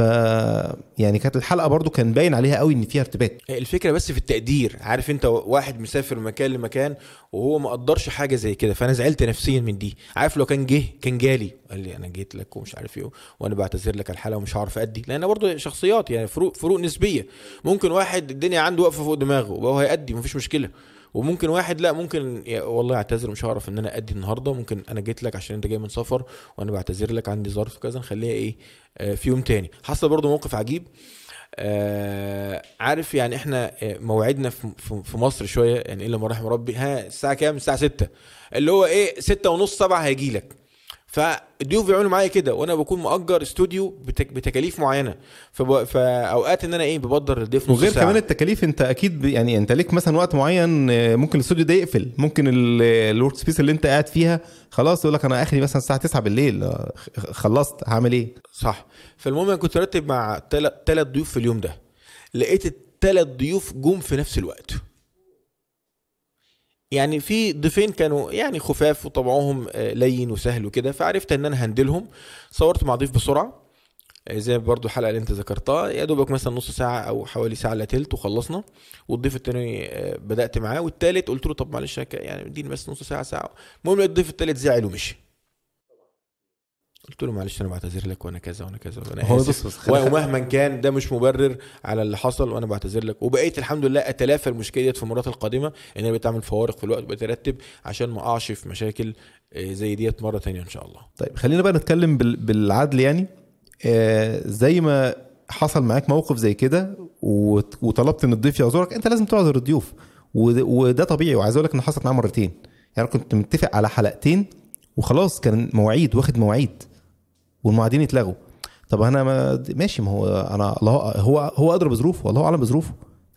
A: يعني كانت الحلقة برضو كان باين عليها قوي إن فيها ارتباك.
B: الفكرة بس في التقدير عارف أنت واحد مسافر مكان لمكان وهو ما قدرش حاجة زي كده فأنا زعلت نفسيا من دي. عارف لو كان جه كان جالي قال لي أنا جيت لك ومش عارف إيه وأنا بعتذر لك الحلقة ومش هعرف أدي. لأن برضو شخصيات يعني فروق فروق نسبية. ممكن واحد الدنيا عنده واقفة فوق دماغه وهو هيأدي مفيش مشكلة. وممكن واحد لا ممكن والله اعتذر مش هعرف إن أنا أدي النهارده ممكن أنا جيت لك عشان أنت جاي من سفر وأنا بعتذر لك عندي ظرف كذا نخليها إيه آه في يوم تاني. حصل برضو موقف عجيب آه عارف يعني إحنا موعدنا في, مصر شوية يعني إلا ما رحم ربي ها الساعة كام؟ الساعة 6 اللي هو إيه 6 ونص 7 هيجي لك فالضيوف بيعملوا معايا كده وأنا بكون مأجر استوديو بتك... بتكاليف معينة. فب... فأوقات إن أنا إيه ببدر الضيف
A: وغير ساعة. كمان التكاليف أنت أكيد يعني أنت ليك مثلا وقت معين ممكن الاستوديو ده يقفل. ممكن ال workspace اللي أنت قاعد فيها خلاص يقول لك أنا آخري مثلا الساعة 9 بالليل خلصت هعمل إيه؟
B: صح. فالمهم أنا كنت مرتب مع ثلاث ضيوف في اليوم ده. لقيت الثلاث ضيوف جم في نفس الوقت. يعني في ضيفين كانوا يعني خفاف وطبعهم لين وسهل وكده فعرفت إن أنا هندلهم. صورت مع ضيف بسرعة زي برضو الحلقة اللي أنت ذكرتها. يا دوبك مثلا نص ساعة أو حوالي ساعة الا تلت وخلصنا. والضيف التاني بدأت معاه. والتالت قلت له طب معلش يعني اديني بس نص ساعة ساعة. المهم الضيف التالت زعل ومشي. قلت له معلش أنا بعتذر لك وأنا كذا وأنا كذا وأنا آسف. ومهما كان ده مش مبرر على اللي حصل وأنا بعتذر لك. وبقيت الحمد لله أتلافى المشكلة ديت في المرات القادمة إن أنا بقيت أعمل فوارق في الوقت بقيت أرتب عشان ما أقعش في مشاكل زي ديت مرة تانية إن شاء الله.
A: طيب خلينا بقى نتكلم بالعدل يعني. زي ما حصل معاك موقف زي كده وطلبت إن الضيف يعذرك أنت لازم تعذر الضيوف. وده طبيعي وعايز أقول لك إن حصلت معايا مرتين. يعني كنت متفق على حلقتين وخلاص كان مواعيد واخد مواعيد. والمواعيدين اتلغوا طب أنا ما ماشي ما هو أنا الله هو هو ادرى بظروفه والله أعلم بظروفه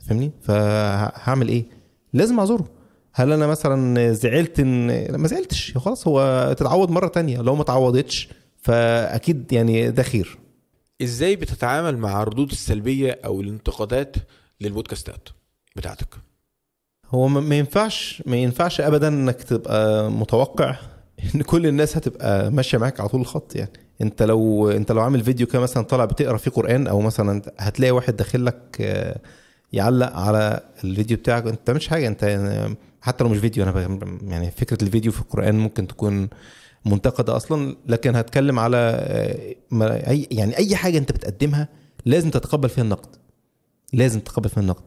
A: فاهمني؟ فهعمل إيه؟ لازم أعذره. هل أنا مثلا زعلت إن ما زعلتش خلاص هو تتعوض مرة تانية لو ما تعوضتش فأكيد يعني ده خير.
B: إزاي بتتعامل مع الردود السلبية أو الانتقادات للبودكاستات بتاعتك؟
A: هو ما ينفعش ما ينفعش ابدا إنك تبقى متوقع إن كل الناس هتبقى ماشية معاك على طول الخط يعني. انت لو انت لو عامل فيديو كده مثلا طالع بتقرأ فيه قرآن أو مثلا هتلاقي واحد داخل لك آه، يعلق على الفيديو بتاعك انت بتعملش حاجة انت حتى لو مش فيديو أنا يعني فكرة الفيديو في القرآن ممكن تكون منتقدة أصلا لكن هتكلم على آه، أي يعني أي حاجة انت بتقدمها لازم تتقبل فيها النقد لازم تتقبل فيها النقد.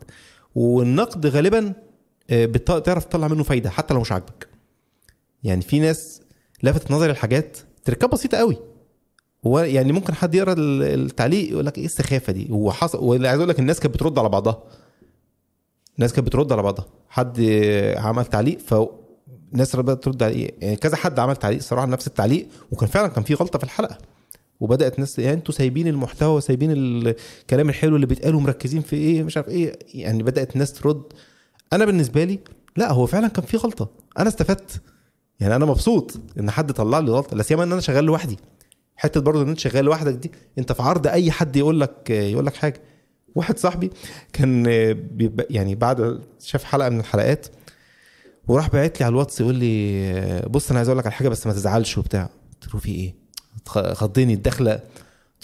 A: والنقد غالبا آه، بت- تعرف تطلع منه فايدة حتى لو مش عاجبك. يعني في ناس لفتت نظري الحاجات تركات بسيطة قوي. يعني ممكن حد يقرا ال- التعليق يقول لك إيه السخافة دي؟ هو حصل واللي عايز أقول لك الناس كانت بترد على بعضها. الناس كانت بترد على بعضها. حد عمل تعليق ف الناس ترد عليه يعني كذا حد عمل تعليق صراحة نفس التعليق وكان فعلا كان في غلطة في الحلقة. وبدأت ناس يعني أنتوا سايبين المحتوى وسايبين الكلام الحلو اللي بيتقال ومركزين في إيه مش عارف إيه يعني بدأت ناس ترد. أنا بالنسبة لي لا هو فعلا كان في غلطة. أنا استفدت. يعني أنا مبسوط إن حد طلع لي غلطة لا سيما إن أنا شغال لوحدي. حتة برضه إن أنت شغال لوحدك دي أنت في عرض أي حد يقول لك يقول لك حاجة. واحد صاحبي كان يعني بعد شاف حلقة من الحلقات وراح باعت لي على الواتس يقول لي بص أنا عايز أقول لك على حاجة بس ما تزعلش وبتاع. قلت له في إيه؟ خضني الدخلة.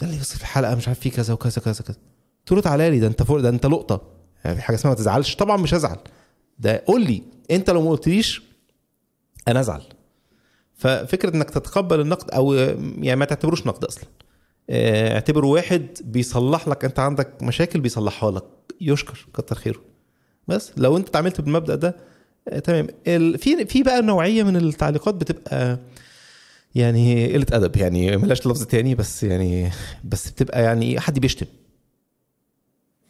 A: قال لي بس في الحلقة مش عارف في كذا وكذا كذا كذا. قلت له تعالى لي ده أنت فوق ده أنت لقطة. يعني في حاجة اسمها ما تزعلش طبعا مش هزعل. ده قول لي أنت لو ما قلتليش أنا أزعل. ففكرة إنك تتقبل النقد أو يعني ما تعتبروش نقد أصلا. آه، اعتبره واحد بيصلح لك أنت عندك مشاكل بيصلحها لك يشكر كتر خيره. بس لو أنت اتعاملت بالمبدأ ده آه، تمام. في في بقى نوعية من التعليقات بتبقى يعني قلة أدب يعني ملاش لفظ تاني بس يعني بس بتبقى يعني حد بيشتم.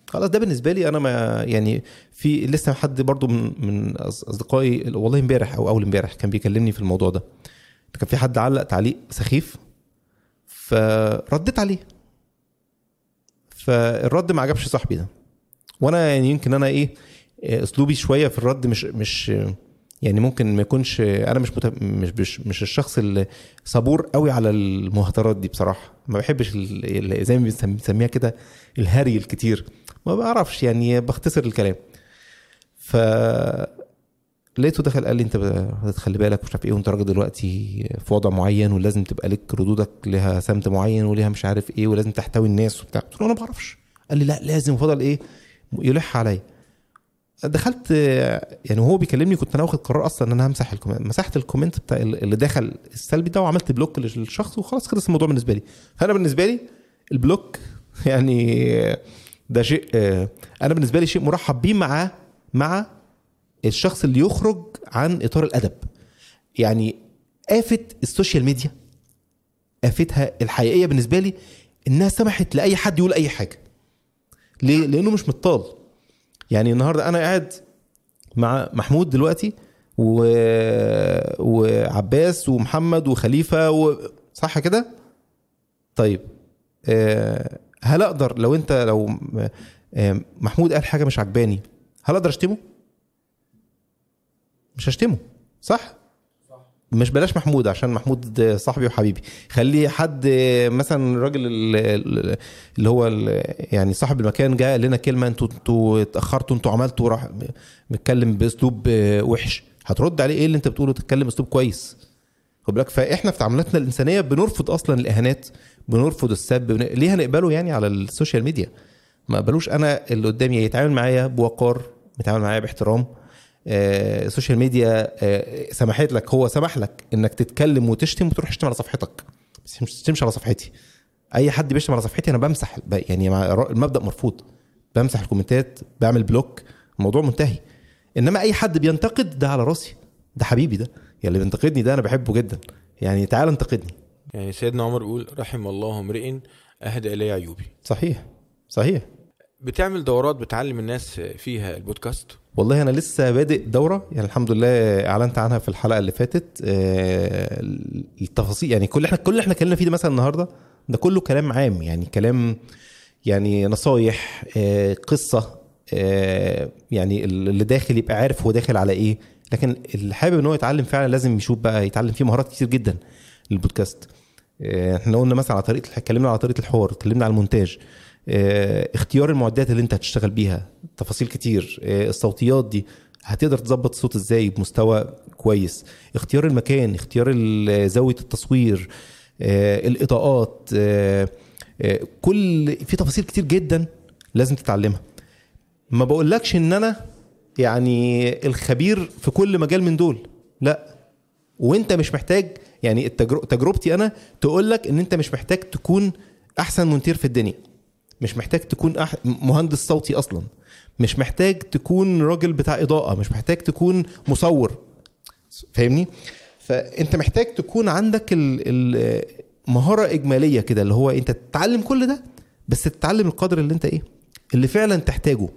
A: خلاص ده بالنسبة لي أنا ما يعني في لسه حد برضو من من أصدقائي والله امبارح أو أول امبارح كان بيكلمني في الموضوع ده. كان في حد علق تعليق سخيف فرديت عليه. فالرد ما عجبش صاحبي ده. وأنا يعني يمكن أنا إيه أسلوبي شوية في الرد مش مش يعني ممكن ما يكونش أنا مش مت... مش مش, مش الشخص اللي صبور قوي على المهاترات دي بصراحة. ما بحبش ال... زي ما بنسم- بنسميها كده الهري الكتير. ما بعرفش يعني بختصر الكلام. ف لقيته دخل قال لي انت ب- تخلي بالك مش عارف إيه وانت راجل دلوقتي في وضع معين ولازم تبقى لك ردودك لها سمت معين وليها مش عارف إيه ولازم تحتوي الناس وبتاع. قلت له أنا ما بعرفش. قال لي لا لازم. وفضل إيه يلح عليا. دخلت يعني وهو بيكلمني كنت أنا واخد قرار أصلا ان أنا همسح ال comment مسحت ال comment بتاع اللي دخل السلبي ده وعملت block للشخص وخلاص خلص الموضوع بالنسبة لي. فأنا بالنسبة لي ال block يعني ده شيء أنا بالنسبة لي شيء مرحب بيه مع مع الشخص اللي يخرج عن إطار الأدب يعني آفة السوشيال ميديا آفتها الحقيقية بالنسبة لي إنها سمحت لأي حد يقول أي حاجة ليه؟ لأنه مش متطال يعني النهاردة أنا قاعد مع محمود دلوقتي و... وعباس ومحمد وخليفة و... صح كده؟ طيب آه، هل أقدر لو أنت لو آه، محمود قال حاجة مش عجباني هل أقدر أشتمه؟ مش هشتمه. صح؟ مش بلاش محمود عشان محمود صاحبي وحبيبي. خلي حد مثلا الراجل ال- اللي هو يعني صاحب المكان جاء قال لنا كلمة أنتوا أنتوا اتأخرتوا أنتوا عملتوا راح متكلم بأسلوب وحش. هترد عليه إيه اللي انت بتقوله؟ تتكلم اسلوب كويس. خد بالك؟ فإحنا في تعاملاتنا الإنسانية بنرفض أصلا الإهانات بنرفض السب. ليه هنقبله يعني على السوشيال ميديا؟ ما قبلوش أنا اللي قدامي يتعامل معايا بوقار يتعامل معايا باحترام. السوشيال ميديا آه، سمحت لك هو سمح لك إنك تتكلم وتشتم وتروح تشتم على صفحتك. بس مش تشتمش على صفحتي. أي حد بيشتم على صفحتي أنا بمسح يعني المبدأ مرفوض. بمسح ال comments بعمل block الموضوع منتهي. إنما أي حد بينتقد ده على راسي. ده حبيبي ده. يعني اللي بينتقدني ده أنا بحبه جدا. يعني تعال انتقدني.
B: يعني سيدنا عمر يقول رحم الله امرئ اهدى الي عيوبي.
A: صحيح. صحيح.
B: بتعمل دورات بتعلم الناس فيها البودكاست؟
A: والله أنا لسه بادئ دورة يعني الحمد لله أعلنت عنها في الحلقة اللي فاتت. آه، التفاصيل يعني كل إحنا كل اللي إحنا اتكلمنا فيه ده مثلا النهارده ده كله كلام عام يعني كلام يعني نصايح آه، قصة آه، يعني اللي داخل يبقى عارف هو داخل على إيه. لكن اللي حابب إن هو يتعلم فعلا لازم يشوف بقى يتعلم فيه مهارات كتير جدا للبودكاست. إحنا قلنا مثلا على طريقة اتكلمنا على طريقة الحوار اتكلمنا على المونتاج. اختيار المعدات اللي انت هتشتغل بيها تفاصيل كتير آه، الصوتيات دي هتقدر تظبط الصوت إزاي بمستوى كويس؟ اختيار المكان اختيار زاوية التصوير آه، الإضاءات آه، آه، كل في تفاصيل كتير جدا لازم تتعلمها. ما بقولكش ان أنا يعني الخبير في كل مجال من دول لا. وانت مش محتاج يعني تجربتي أنا تقول لك ان انت مش محتاج تكون احسن مونتير في الدنيا. مش محتاج تكون أح... مهندس صوتي أصلا. مش محتاج تكون راجل بتاع إضاءة. مش محتاج تكون مصور. فاهمني؟ فأنت محتاج تكون عندك ال... ال... مهارة إجمالية كده اللي هو أنت تتعلم كل ده بس تتعلم القدر اللي أنت إيه؟ اللي فعلا تحتاجه.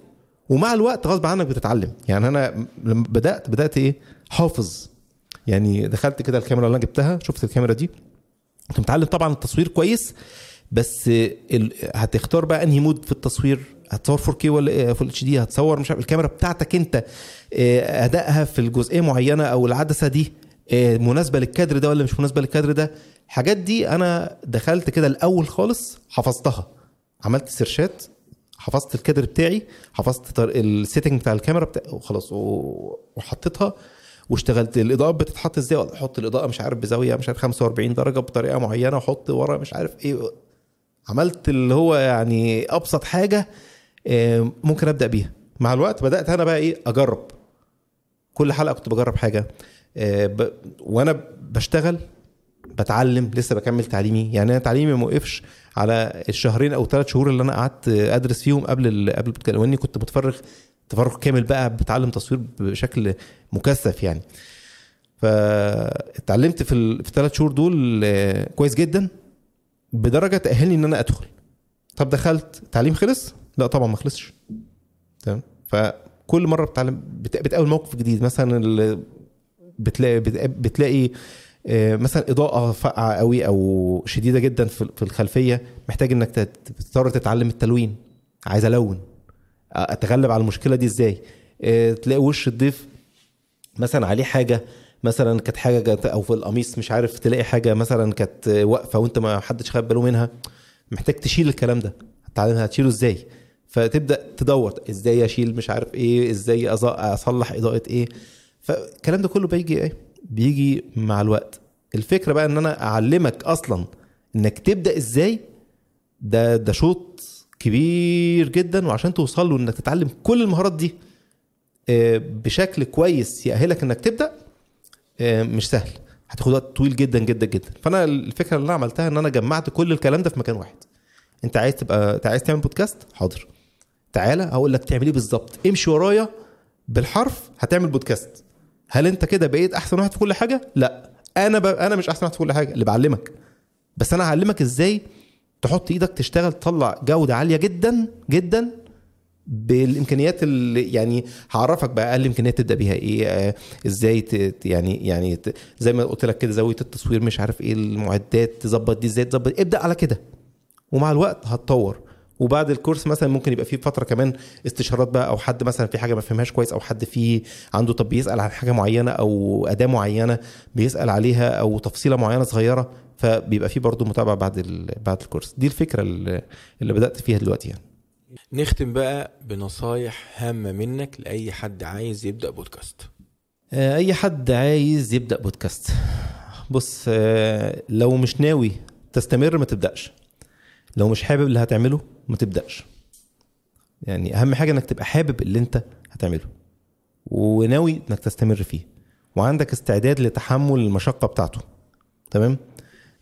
A: ومع الوقت غصب عنك بتتعلم. يعني أنا لما بدأت بدأت إيه؟ حافظ. يعني دخلت كده الكاميرا اللي أنا جبتها شفت الكاميرا دي. كنت متعلم طبعا التصوير كويس بس. هتختار بقى انهي mode في التصوير؟ هتصور 4K ولا full HD؟ هتصور مش عارف الكاميرا بتاعتك انت آه، ادائها في الجزئية معينة أو العدسة دي آه، مناسبة للكادر ده ولا مش مناسبة للكادر ده؟ الحاجات دي أنا دخلت كده الأول خالص حفظتها. عملت search ات حفظت الكادر بتاعي حفظت ال setting بتاع الكاميرا بتاع وخلاص وحطيتها. واشتغلت الإضاءة بتتحط إزاي؟ أحط الإضاءة مش عارف بزاوية مش عارف 45 درجة بطريقة معينة واحط ورا مش عارف إيه عملت اللي هو يعني أبسط حاجة آه، ممكن أبدأ بيها مع الوقت بدأت أنا بقى إيه أجرب كل حلقة كنت بجرب حاجة آه،. وأنا بشتغل بتعلم لسه بكمل تعليمي يعني أنا تعليمي ما وقفش على الشهرين أو ثلاث شهور اللي أنا قعدت أدرس فيهم قبل. قبل البودكاست واني كنت متفرغ تفرغ كامل بقى بتعلم تصوير بشكل مكثف يعني فاتعلمت. في الثلاث شهور دول آه، كويس جدا بدرجة تأهلني إن أنا أدخل. طب دخلت تعليم خلص؟ لا طبعا ما خلصش. تمام؟ فكل مرة بتعلم بت... بتقابل موقف جديد. مثلا. بتلاقي بت- بتلاقي آه، مثلا إضاءة فاقعة قوي أو شديدة جدا في في الخلفية. محتاج إنك تضطر تتعلم التلوين. عايز ألون. أتغلب على المشكلة دي إزاي؟ آه، تلاقي وش الضيف مثلا عليه حاجة. مثلا كانت حاجة جت أو في القميص مش عارف تلاقي حاجة مثلا كانت واقفة وأنت ما حدش خد باله منها محتاج تشيل الكلام ده. هتعلمها هتشيله إزاي؟ فتبدأ تدور إزاي أشيل مش عارف إيه إزاي أصلح إضاءة إيه. فالكلام ده كله بيجي إيه؟ بيجي مع الوقت. الفكرة بقى إن أنا أعلمك أصلا إنك تبدأ إزاي ده ده شوط كبير جدا وعشان توصل له إنك تتعلم كل المهارات دي آه، بشكل كويس يأهلك إنك تبدأ مش سهل. هتاخد وقت طويل جدا جدا جدا. فأنا الفكرة اللي أنا عملتها إن أنا جمعت كل الكلام ده في مكان واحد. أنت عايز تبقى أنت عايز تعمل بودكاست؟ حاضر. تعالى هقول لك تعمل إيه بالظبط. امشي ورايا بالحرف هتعمل بودكاست. هل أنت كده بقيت أحسن واحد في كل حاجة؟ لا. أنا ب... أنا مش أحسن واحد في كل حاجة. اللي بعلمك. بس أنا هعلمك إزاي تحط إيدك تشتغل تطلع جودة عالية جدا جدا بالإمكانيات اللي يعني هعرفك بقى أقل إمكانيات تبدأ بيها إيه آه، إزاي يعني يعني زي ما قلت لك كده زاوية التصوير مش عارف إيه المعدات تظبط دي إزاي تظبط ابدأ على كده. ومع الوقت هتطور. وبعد الكورس مثلا ممكن يبقى فيه فترة كمان استشارات بقى أو حد مثلا في حاجة ما فهمهاش كويس أو حد فيه عنده طب بيسأل عن حاجة معينة أو أداة معينة بيسأل عليها أو تفصيلة معينة صغيرة فبيبقى فيه برضه متابعة بعد بعد الكورس. دي الفكرة اللي بدأت فيها دلوقتي يعني.
B: نختم بقى بنصايح هامة منك لأي حد عايز يبدأ بودكاست.
A: آه، أي حد عايز يبدأ بودكاست. بص آه، لو مش ناوي تستمر ما تبدأش. لو مش حابب اللي هتعمله ما تبدأش. يعني أهم حاجة إنك تبقى حابب اللي أنت هتعمله وناوي إنك تستمر فيه وعندك استعداد لتحمل المشقة بتاعته. تمام؟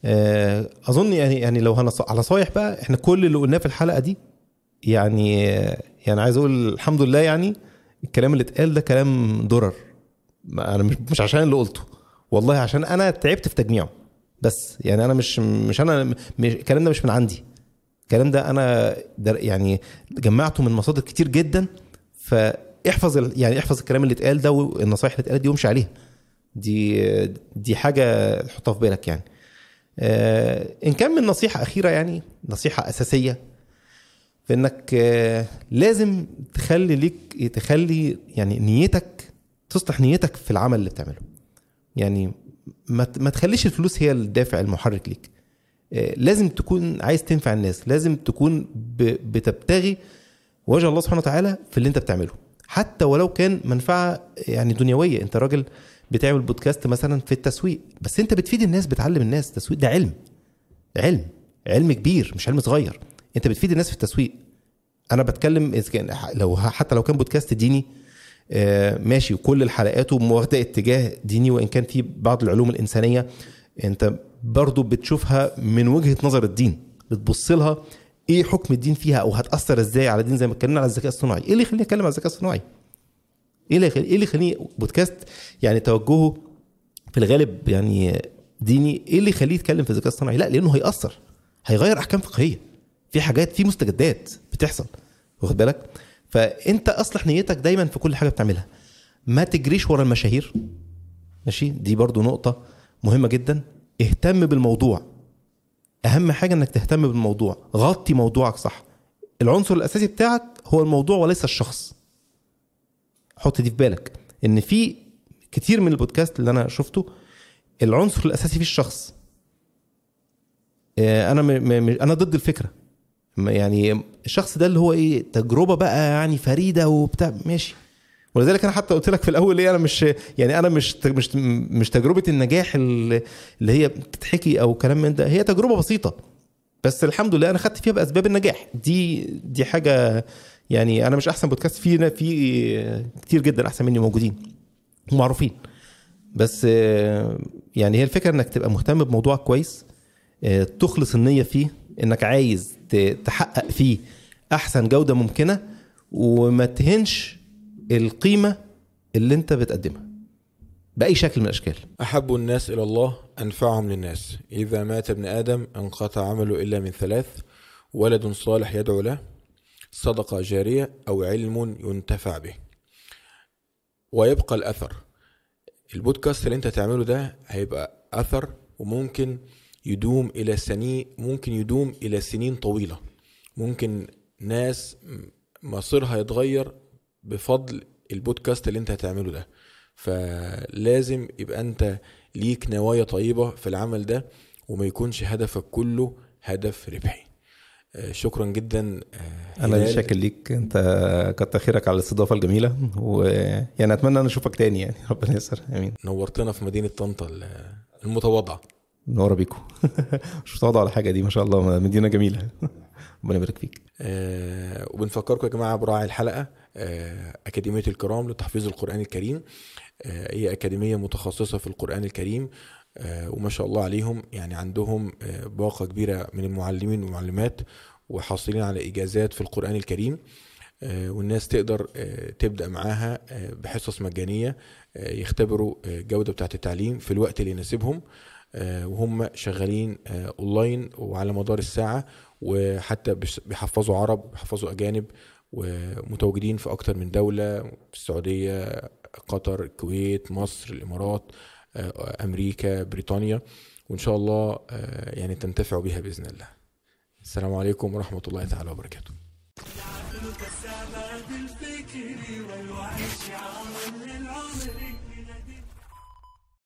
A: آه، أظن يعني يعني لو على صايح بقى إحنا كل اللي قلناه في الحلقة دي يعني يعني عايز أقول الحمد لله يعني الكلام اللي اتقال ده كلام درر. أنا مش مش عشان اللي قلته. والله عشان أنا تعبت في تجميعه. بس يعني أنا مش مش أنا مش الكلام ده مش من عندي. الكلام ده أنا يعني جمعته من مصادر كتير جدا. فاحفظ يعني احفظ الكلام اللي اتقال ده والنصايح اللي اتقالت دي وامشي عليها. دي دي حاجة تحطها في بالك يعني. آه، إن كان من نصيحة أخيرة يعني نصيحة أساسية في إنك آه، لازم تخلي ليك تخلي يعني نيتك تصلح نيتك في العمل اللي بتعمله. يعني ما تخليش الفلوس هي الدافع المحرك ليك. آه، لازم تكون عايز تنفع الناس. لازم تكون بتبتغي وجه الله سبحانه وتعالى في اللي أنت بتعمله. حتى ولو كان منفعة يعني دنيوية. أنت راجل بتعمل بودكاست مثلا في التسويق بس أنت بتفيد الناس بتعلم الناس. التسويق ده علم. علم. علم كبير مش علم صغير. انت بتفيد الناس في التسويق. أنا بتكلم اذا كان لو حتى لو كان بودكاست ديني آه، ماشي وكل الحلقات واخده اتجاه ديني وإن كان في بعض العلوم الإنسانية انت برضو بتشوفها من وجهة نظر الدين. بتبص لها إيه حكم الدين فيها؟ أو هتأثر إزاي على الدين؟ زي ما اتكلمنا على الذكاء الصناعي. إيه اللي يخليني اتكلم على الذكاء الصناعي؟ إيه اللي يخلي إيه اللي يخليني بودكاست يعني توجهه في الغالب يعني ديني؟ إيه اللي يخليه يتكلم في الذكاء الصناعي؟ لا لأنه هيأثر. هيغير أحكام فقهية. في حاجات في مستجدات بتحصل واخد بالك؟ فأنت اصلح نيتك دايما في كل حاجة بتعملها. ما تجريش ورا المشاهير. ماشي؟ دي برضو نقطة مهمة جدا. اهتم بالموضوع. أهم حاجة إنك تهتم بالموضوع. غطي موضوعك صح. العنصر الأساسي بتاعك هو الموضوع وليس الشخص. حط دي في بالك. إن في كتير من البودكاست اللي أنا شفته العنصر الأساسي فيه الشخص. آه، أنا م... م... أنا ضد الفكرة. يعني الشخص ده اللي هو إيه تجربة بقى يعني فريدة وبتاع ماشي. ولذلك أنا حتى قلت لك في الأول إيه أنا مش يعني أنا مش مش مش تجربة النجاح اللي هي بتتحكي أو كلام من ده هي تجربة بسيطة. بس الحمد لله أنا خدت فيها بأسباب النجاح. دي دي حاجة يعني أنا مش أحسن بودكاست في في كتير جدا أحسن مني موجودين ومعروفين. بس يعني هي الفكرة إنك تبقى مهتم بموضوعك كويس آه، تخلص النية فيه إنك عايز تحقق فيه أحسن جودة ممكنة وما تهنش القيمة اللي أنت بتقدمها بأي شكل من الأشكال.
B: أحب الناس إلى الله أنفعهم للناس. إذا مات ابن آدم انقطع عمله إلا من ثلاث. ولد صالح يدعو له. صدقة جارية أو علم ينتفع به. ويبقى الأثر. البودكاست اللي أنت تعمله ده هيبقى أثر وممكن يدوم إلى سنين ممكن يدوم إلى سنين طويلة. ممكن ناس مصيرها يتغير بفضل البودكاست اللي انت هتعمله ده. فلازم يبقى انت ليك نوايا طيبة في العمل ده وما يكونش هدفك كله هدف ربحي. آه، شكرا جدا آه، أنا.
A: شاكر ليك. انت كتر خيرك على الاستضافة الجميلة ويعني أتمنى أن أشوفك تاني يعني. ربنا ييسر. آمين.
B: نورتنا في مدينة طنطا ال-
A: نورا بيكم مش متواضع على حاجة دي ما شاء الله مدينة جميلة. ربنا يبارك فيك.
B: آه، وبنفكركم يا جماعة براعي الحلقة آه، أكاديمية الكرام لتحفيظ القرآن الكريم. آه، هي أكاديمية متخصصة في القرآن الكريم آه، وما شاء الله عليهم يعني عندهم آه، باقة كبيرة من المعلمين والمعلمات وحاصلين على اجازات في القرآن الكريم. آه، والناس تقدر آه، تبدأ معاها آه، بحصص مجانية يختبروا الجوده بتاعة التعليم في الوقت اللي يناسبهم. وهم شغالين آه، اونلاين وعلى مدار الساعة وحتى بيحفظوا عرب بيحفظوا أجانب ومتواجدين في أكتر من دولة في السعودية قطر الكويت مصر الإمارات آه، أمريكا بريطانيا. وإن شاء الله آه، يعني تنتفعوا بها بإذن الله. السلام عليكم ورحمة الله تعالى وبركاته.